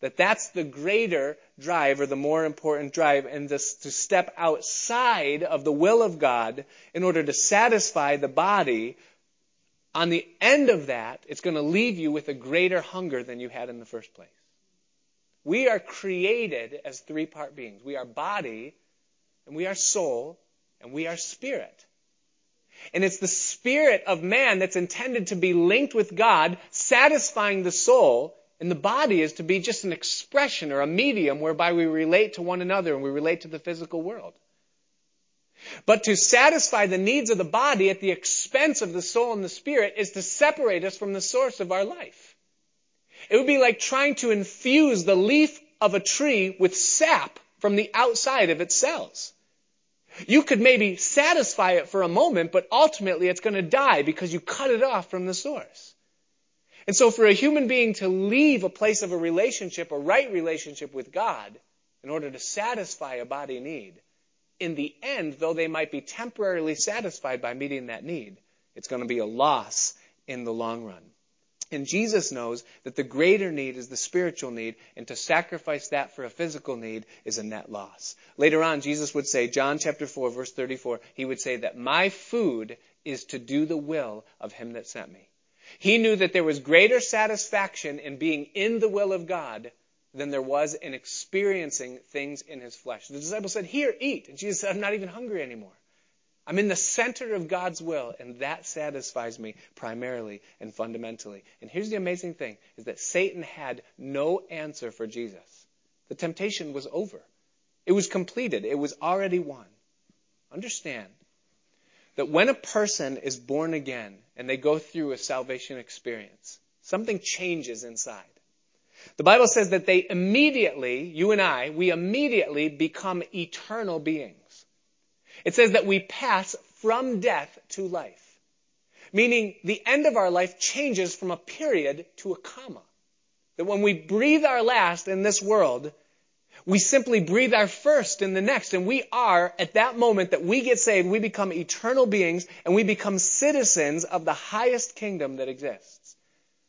That that's the greater drive or the more important drive and this, to step outside of the will of God in order to satisfy the body. On the end of that, it's going to leave you with a greater hunger than you had in the first place. We are created as three part beings. We are body, and we are soul, and we are spirit. And it's the spirit of man that's intended to be linked with God, satisfying the soul, and the body is to be just an expression or a medium whereby we relate to one another and we relate to the physical world. But to satisfy the needs of the body at the expense of the soul and the spirit is to separate us from the source of our life. It would be like trying to infuse the leaf of a tree with sap from the outside of its cells. You could maybe satisfy it for a moment, but ultimately it's going to die because you cut it off from the source. And so for a human being to leave a place of a relationship, a right relationship with God, in order to satisfy a body need, in the end, though they might be temporarily satisfied by meeting that need, it's going to be a loss in the long run. And Jesus knows that the greater need is the spiritual need, and to sacrifice that for a physical need is a net loss. Later on, Jesus would say, John chapter 4, verse 34, he would say that my food is to do the will of him that sent me. He knew that there was greater satisfaction in being in the will of God than there was in experiencing things in his flesh. The disciples said, Here, eat. And Jesus said, I'm not even hungry anymore. I'm in the center of God's will, and that satisfies me primarily and fundamentally. And here's the amazing thing is that Satan had no answer for Jesus. The temptation was over. It was completed. It was already won. Understand that when a person is born again and they go through a salvation experience, something changes inside. The Bible says that they immediately, you and I, we immediately become eternal beings. It says that we pass from death to life. Meaning the end of our life changes from a period to a comma. that when we breathe our last in this world, we simply breathe our first in the next. And we are, at that moment that we get saved, we become eternal beings and we become citizens of the highest kingdom that exists.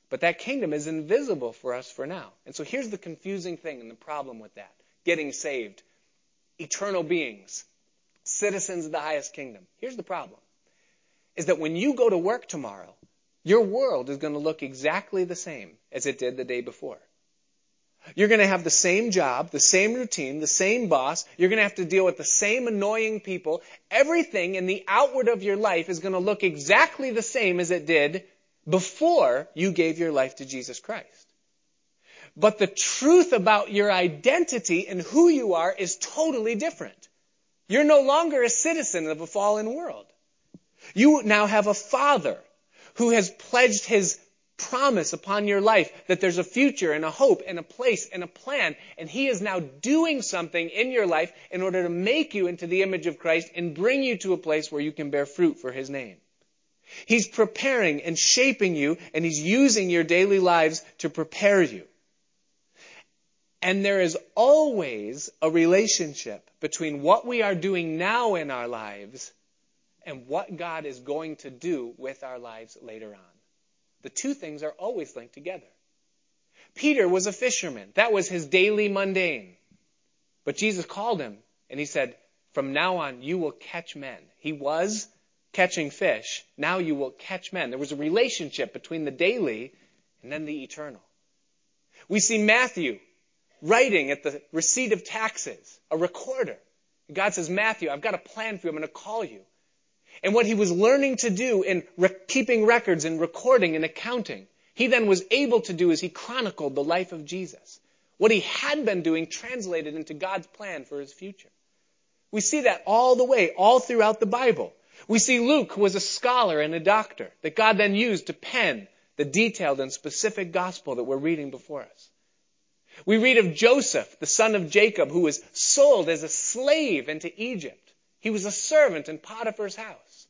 But that kingdom is invisible for us for now. And so here's the confusing thing and the problem with that. Getting saved. Eternal beings. Citizens of the highest kingdom. Here's the problem. Is that when you go to work tomorrow, your world is going to look exactly the same as it did the day before. You're going to have the same job, the same routine, the same boss. You're going to have to deal with the same annoying people. Everything in the outward of your life is going to look exactly the same as it did before you gave your life to Jesus Christ. But the truth about your identity and who you are is totally different. You're no longer a citizen of a fallen world. You now have a father who has pledged his promise upon your life that there's a future and a hope and a place and a plan. And He is now doing something in your life in order to make you into the image of Christ and bring you to a place where you can bear fruit for His name. He's preparing and shaping you and He's using your daily lives to prepare you. And there is always a relationship between what we are doing now in our lives and what God is going to do with our lives later on. The two things are always linked together. Peter was a fisherman. That was his daily mundane. But Jesus called him and he said, from now on, you will catch men. He was catching fish. Now you will catch men. There was a relationship between the daily and then the eternal. We see Matthew writing at the receipt of taxes, a recorder. God says, Matthew, I've got a plan for you. I'm going to call you. And what he was learning to do in re- keeping records and recording and accounting, he then was able to do as he chronicled the life of Jesus. What he had been doing translated into God's plan for his future. We see that all the way, all throughout the Bible. We see Luke, who was a scholar and a doctor, that God then used to pen the detailed and specific gospel that we're reading before us. We read of Joseph, the son of Jacob, who was sold as a slave into Egypt. He was a servant in Potiphar's house.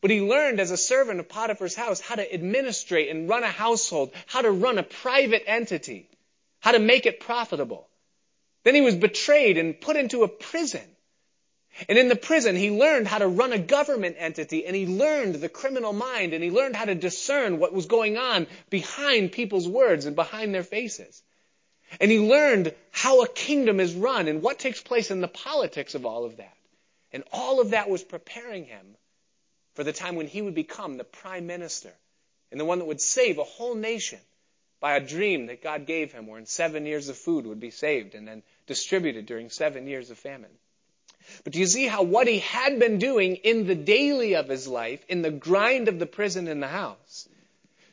But he learned as a servant of Potiphar's house how to administrate and run a household, how to run a private entity, how to make it profitable. Then he was betrayed and put into a prison. And in the prison, he learned how to run a government entity and he learned the criminal mind and he learned how to discern what was going on behind people's words and behind their faces. And he learned how a kingdom is run and what takes place in the politics of all of that. And all of that was preparing him for the time when he would become the prime minister and the one that would save a whole nation by a dream that God gave him, wherein seven years of food would be saved and then distributed during seven years of famine. But do you see how what he had been doing in the daily of his life, in the grind of the prison in the house,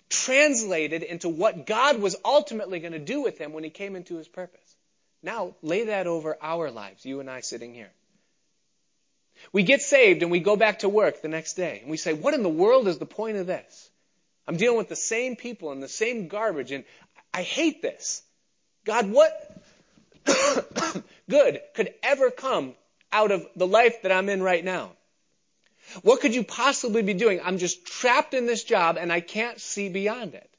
translated into what God was ultimately going to do with him when he came into his purpose? Now, lay that over our lives, you and I sitting here. We get saved and we go back to work the next day. And we say, what in the world is the point of this? I'm dealing with the same people and the same garbage and I hate this. God, what good could ever come out of the life that I'm in right now? What could you possibly be doing? I'm just trapped in this job and I can't see beyond it.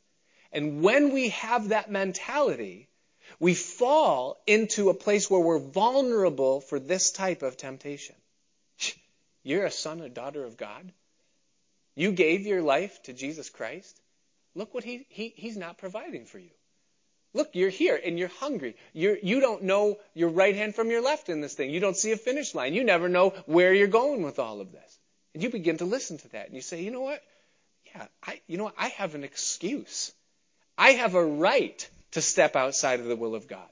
And when we have that mentality, we fall into a place where we're vulnerable for this type of temptation. You're a son or daughter of God. You gave your life to Jesus Christ. Look what he, he he's not providing for you. Look, you're here and you're hungry. You're, you don't know your right hand from your left in this thing. You don't see a finish line. You never know where you're going with all of this. And you begin to listen to that and you say, you know what? Yeah, I, you know what? I have an excuse. I have a right to step outside of the will of God.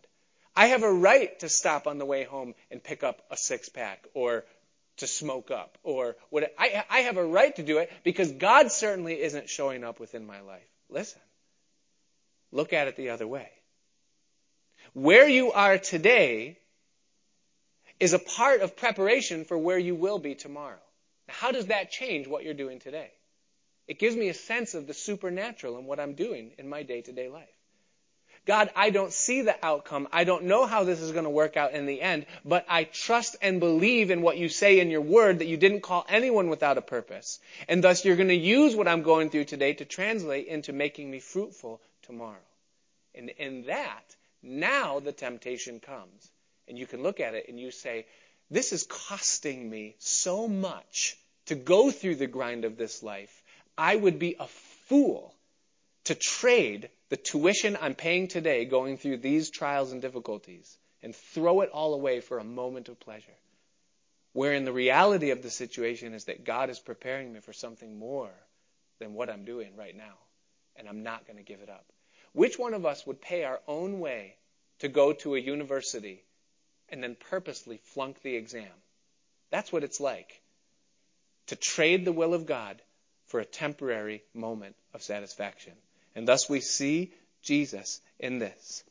I have a right to stop on the way home and pick up a six pack or to smoke up or what I, I have a right to do it because God certainly isn't showing up within my life. Listen, look at it the other way. Where you are today is a part of preparation for where you will be tomorrow. How does that change what you're doing today? It gives me a sense of the supernatural in what I'm doing in my day to day life. God, I don't see the outcome. I don't know how this is going to work out in the end, but I trust and believe in what you say in your word that you didn't call anyone without a purpose. And thus you're going to use what I'm going through today to translate into making me fruitful tomorrow. And in that, now the temptation comes. And you can look at it and you say, this is costing me so much to go through the grind of this life. I would be a fool to trade the tuition I'm paying today going through these trials and difficulties and throw it all away for a moment of pleasure. Wherein the reality of the situation is that God is preparing me for something more than what I'm doing right now. And I'm not going to give it up. Which one of us would pay our own way to go to a university and then purposely flunk the exam? That's what it's like to trade the will of God for a temporary moment of satisfaction. And thus we see Jesus in this.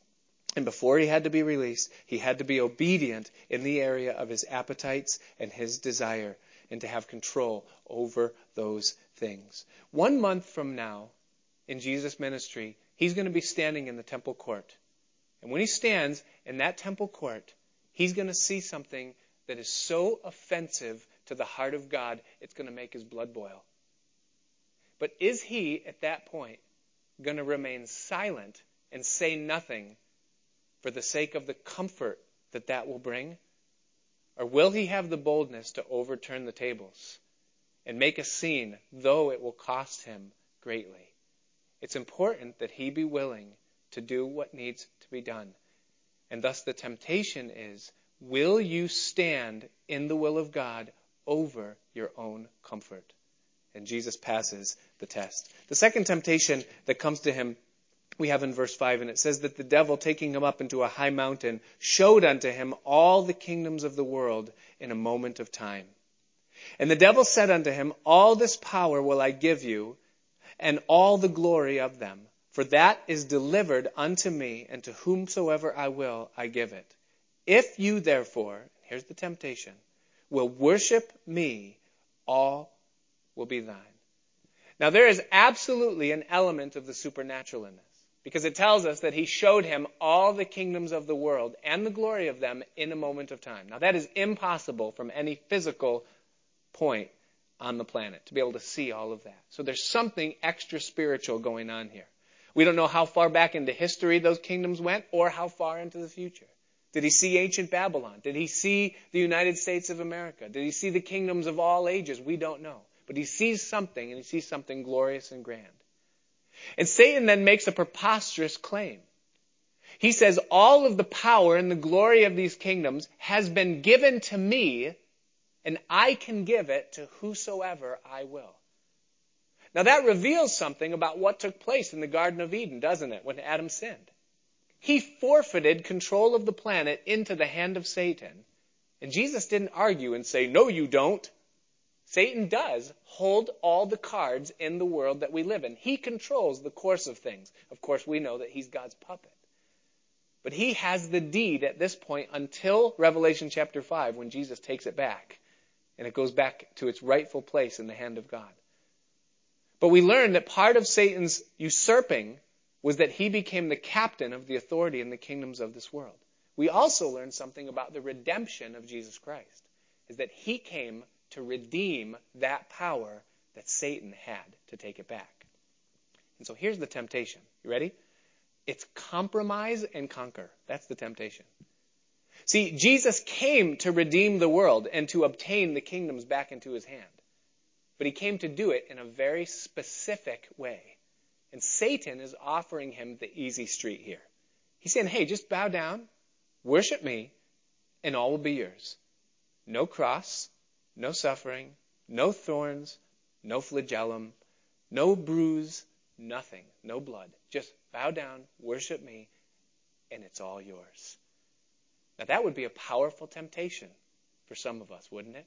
And before he had to be released, he had to be obedient in the area of his appetites and his desire and to have control over those things. One month from now, in Jesus' ministry, he's going to be standing in the temple court. And when he stands in that temple court, he's going to see something that is so offensive to the heart of God, it's going to make his blood boil. But is he, at that point, going to remain silent and say nothing for the sake of the comfort that that will bring? Or will he have the boldness to overturn the tables and make a scene, though it will cost him greatly? It's important that he be willing to do what needs to be done. And thus the temptation is, will you stand in the will of God over your own comfort? And Jesus passes the test. The second temptation that comes to him we have in verse 5, and it says that the devil, taking him up into a high mountain, showed unto him all the kingdoms of the world in a moment of time. And the devil said unto him, All this power will I give you, and all the glory of them. For that is delivered unto me, and to whomsoever I will, I give it. If you therefore, here's the temptation, will worship me, all will be thine. Now there is absolutely an element of the supernatural in this. Because it tells us that he showed him all the kingdoms of the world and the glory of them in a moment of time. Now that is impossible from any physical point on the planet to be able to see all of that. So there's something extra spiritual going on here. We don't know how far back into history those kingdoms went or how far into the future. Did he see ancient Babylon? Did he see the United States of America? Did he see the kingdoms of all ages? We don't know. But he sees something and he sees something glorious and grand. And Satan then makes a preposterous claim. He says, all of the power and the glory of these kingdoms has been given to me, and I can give it to whosoever I will. Now that reveals something about what took place in the Garden of Eden, doesn't it, when Adam sinned? He forfeited control of the planet into the hand of Satan. And Jesus didn't argue and say, no, you don't. Satan does hold all the cards in the world that we live in. He controls the course of things. Of course, we know that he's God's puppet. But he has the deed at this point until Revelation chapter 5 when Jesus takes it back and it goes back to its rightful place in the hand of God. But we learn that part of Satan's usurping was that he became the captain of the authority in the kingdoms of this world. We also learn something about the redemption of Jesus Christ, is that he came to redeem that power that Satan had to take it back. And so here's the temptation. You ready? It's compromise and conquer. That's the temptation. See, Jesus came to redeem the world and to obtain the kingdoms back into his hand. But he came to do it in a very specific way. And Satan is offering him the easy street here. He's saying, hey, just bow down, worship me, and all will be yours. No cross, no suffering, no thorns, no flagellum, no bruise, nothing, no blood. Just bow down, worship me, and it's all yours. Now that would be a powerful temptation for some of us, wouldn't it?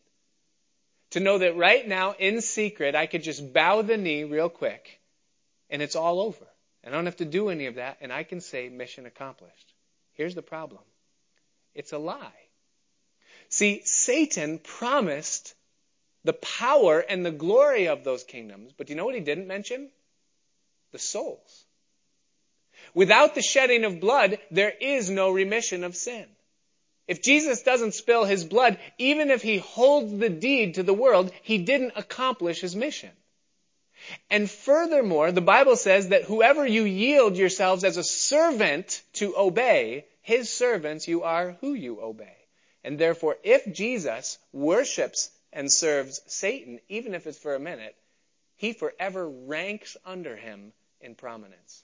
To know that right now, in secret, I could just bow the knee real quick, and it's all over. And I don't have to do any of that, and I can say mission accomplished. Here's the problem. It's a lie. See, Satan promised the power and the glory of those kingdoms, but do you know what he didn't mention? The souls. Without the shedding of blood, there is no remission of sin. If Jesus doesn't spill his blood, even if he holds the deed to the world, he didn't accomplish his mission. And furthermore, the Bible says that whoever you yield yourselves as a servant to obey, his servants, you are who you obey. And therefore, if Jesus worships and serves Satan, even if it's for a minute, he forever ranks under him in prominence.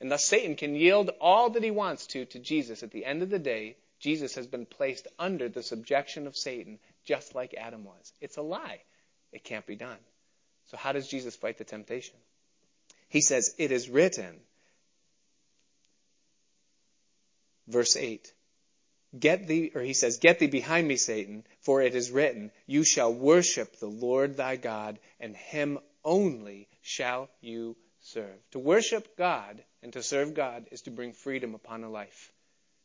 And thus Satan can yield all that he wants to to Jesus. At the end of the day, Jesus has been placed under the subjection of Satan, just like Adam was. It's a lie. It can't be done. So how does Jesus fight the temptation? He says, it is written, verse 8, Get thee, or he says, Get thee behind me, Satan, for it is written, You shall worship the Lord thy God, and him only shall you serve. To worship God and to serve God is to bring freedom upon a life.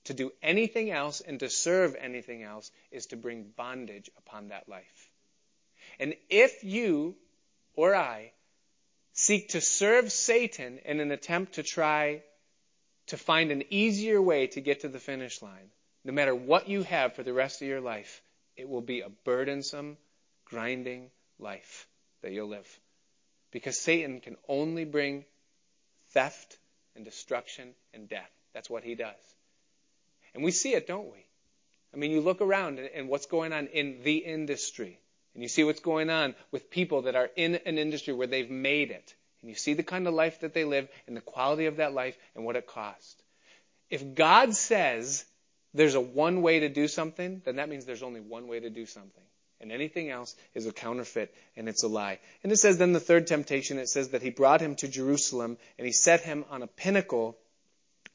To do anything else and to serve anything else is to bring bondage upon that life. And if you or I seek to serve Satan in an attempt to try to find an easier way to get to the finish line, no matter what you have for the rest of your life, it will be a burdensome, grinding life that you'll live. Because Satan can only bring theft and destruction and death. That's what he does. And we see it, don't we? I mean, you look around and what's going on in the industry. And you see what's going on with people that are in an industry where they've made it. And you see the kind of life that they live and the quality of that life and what it costs. If God says there's a one way to do something, then that means there's only one way to do something. And anything else is a counterfeit and it's a lie. And it says then the third temptation, it says that he brought him to Jerusalem and he set him on a pinnacle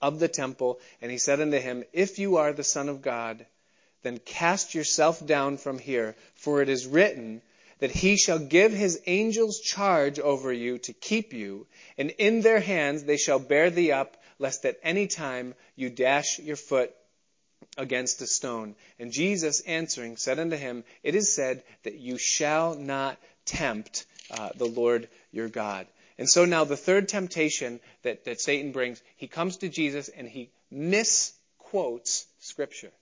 of the temple and he said unto him, If you are the son of God, then cast yourself down from here, for it is written that he shall give his angels charge over you to keep you, and in their hands they shall bear thee up, lest at any time you dash your foot against a stone. And Jesus answering said unto him, It is said that you shall not tempt uh, the Lord your God. And so now the third temptation that, that Satan brings, he comes to Jesus and he misquotes Scripture.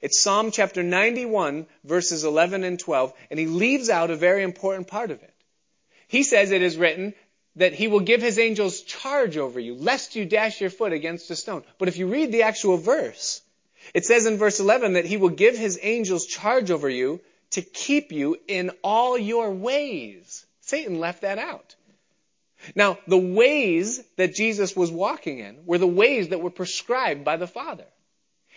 It's Psalm chapter 91, verses 11 and 12, and he leaves out a very important part of it. He says it is written that he will give his angels charge over you, lest you dash your foot against a stone. But if you read the actual verse, it says in verse 11 that he will give his angels charge over you to keep you in all your ways. Satan left that out. Now, the ways that Jesus was walking in were the ways that were prescribed by the Father.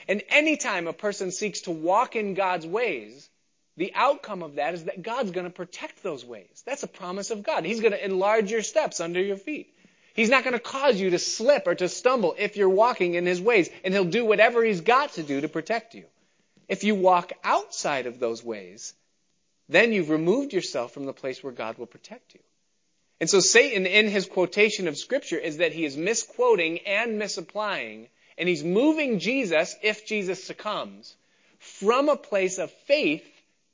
And anytime a person seeks to walk in God's ways, the outcome of that is that God's going to protect those ways. That's a promise of God. He's going to enlarge your steps under your feet. He's not going to cause you to slip or to stumble if you're walking in His ways, and He'll do whatever He's got to do to protect you. If you walk outside of those ways, then you've removed yourself from the place where God will protect you. And so Satan, in his quotation of Scripture, is that he is misquoting and misapplying, and he's moving Jesus, if Jesus succumbs, from a place of faith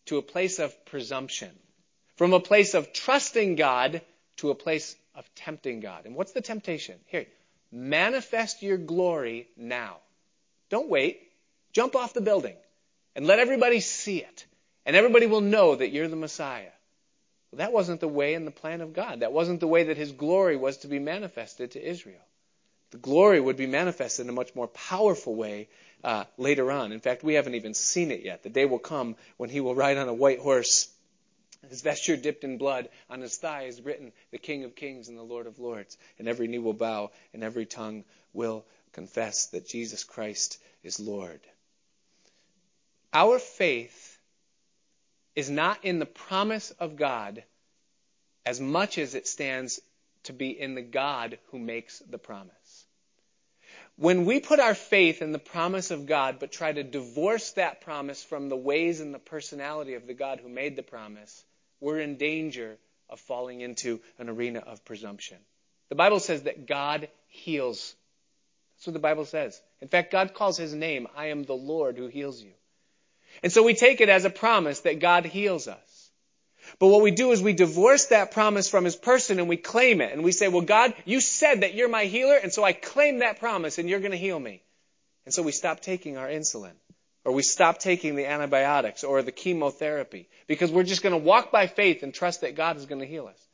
to a place of presumption. From a place of trusting God to a place of tempting God. And what's the temptation? Here, manifest your glory now. Don't wait. Jump off the building and let everybody see it. And everybody will know that you're the Messiah. Well, that wasn't the way in the plan of God. That wasn't the way that His glory was to be manifested to Israel. The glory would be manifested in a much more powerful way uh, later on. In fact, we haven't even seen it yet. The day will come when He will ride on a white horse his vesture dipped in blood. On his thigh is written, the King of Kings and the Lord of Lords. And every knee will bow and every tongue will confess that Jesus Christ is Lord. Our faith is not in the promise of God as much as it stands to be in the God who makes the promise. When we put our faith in the promise of God but try to divorce that promise from the ways and the personality of the God who made the promise, we're in danger of falling into an arena of presumption. The Bible says that God heals. That's what the Bible says. In fact, God calls his name, I am the Lord who heals you. And so we take it as a promise that God heals us. But what we do is we divorce that promise from his person and we claim it. And we say, well, God, you said that you're my healer, and so I claim that promise and you're going to heal me. And so we stop taking our insulin or we stop taking the antibiotics or the chemotherapy because we're just going to walk by faith and trust that God is going to heal us.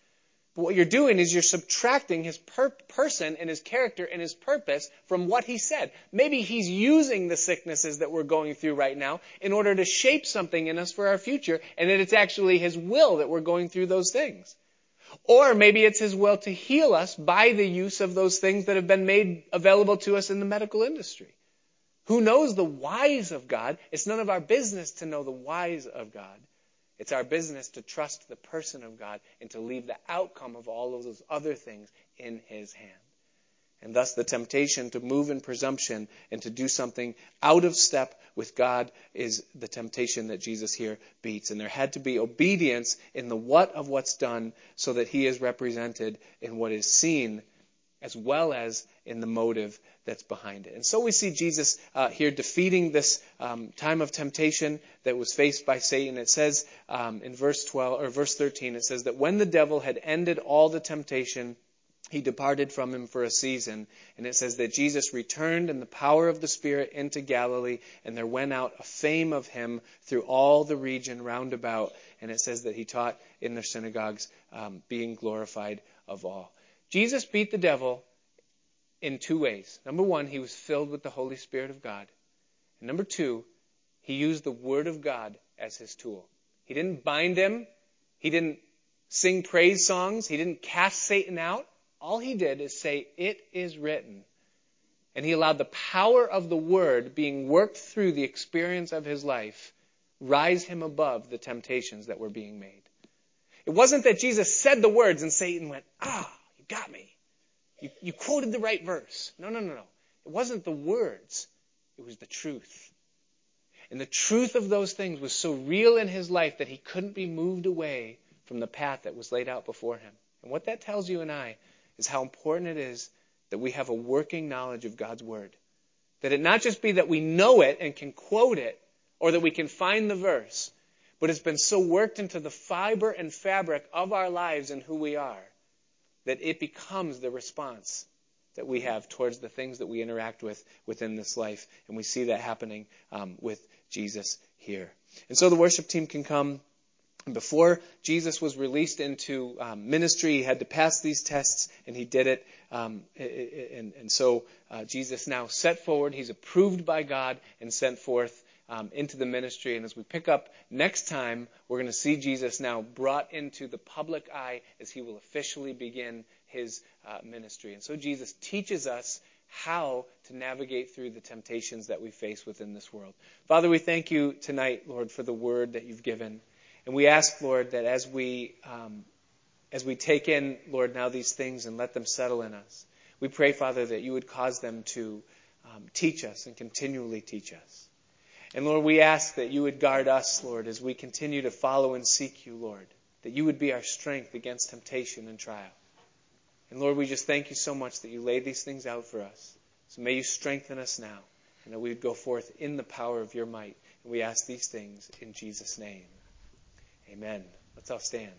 But what you're doing is you're subtracting his per- person and his character and his purpose from what he said. Maybe he's using the sicknesses that we're going through right now in order to shape something in us for our future, and that it's actually his will that we're going through those things. Or maybe it's his will to heal us by the use of those things that have been made available to us in the medical industry. Who knows the whys of God? It's none of our business to know the whys of God. It's our business to trust the person of God and to leave the outcome of all of those other things in His hand. And thus the temptation to move in presumption and to do something out of step with God is the temptation that Jesus here beats. And there had to be obedience in the what of what's done so that He is represented in what is seen as well as in the motive that's behind it. And so we see Jesus uh, here defeating this um, time of temptation that was faced by Satan. It says um, in verse 12 or verse 13, it says that when the devil had ended all the temptation, he departed from him for a season. And it says that Jesus returned in the power of the Spirit into Galilee, and there went out a fame of him through all the region round about. And it says that he taught in their synagogues, um, being glorified of all. Jesus beat the devil in two ways. Number one, he was filled with the Holy Spirit of God. And number two, he used the Word of God as his tool. He didn't bind him. He didn't sing praise songs. He didn't cast Satan out. All he did is say, It is written. And he allowed the power of the Word being worked through the experience of his life rise him above the temptations that were being made. It wasn't that Jesus said the words and Satan went, Ah, got me. You, you quoted the right verse. No, no, no, no. It wasn't the words. It was the truth. And the truth of those things was so real in his life that he couldn't be moved away from the path that was laid out before him. And what that tells you and I is how important it is that we have a working knowledge of God's Word. That it not just be that we know it and can quote it, or that we can find the verse, but it's been so worked into the fiber and fabric of our lives and who we are that it becomes the response that we have towards the things that we interact with within this life. And we see that happening um, with Jesus here. And so the worship team can come. Before Jesus was released into um, ministry, he had to pass these tests, and he did it. Um, and, and, so uh, Jesus now set forward. He's approved by God and sent forth um, into the ministry. And as we pick up next time, we're going to see Jesus now brought into the public eye as he will officially begin his uh, ministry. And so Jesus teaches us how to navigate through the temptations that we face within this world. Father, we thank you tonight, Lord, for the word that you've given. And we ask, Lord, that as we, um, as we take in, Lord, now these things and let them settle in us, we pray, Father, that you would cause them to um, teach us and continually teach us. And Lord, we ask that you would guard us, Lord, as we continue to follow and seek you, Lord, that you would be our strength against temptation and trial. And Lord, we just thank you so much that you laid these things out for us. So may you strengthen us now, and that we would go forth in the power of your might. And we ask these things in Jesus' name. Amen. Let's all stand.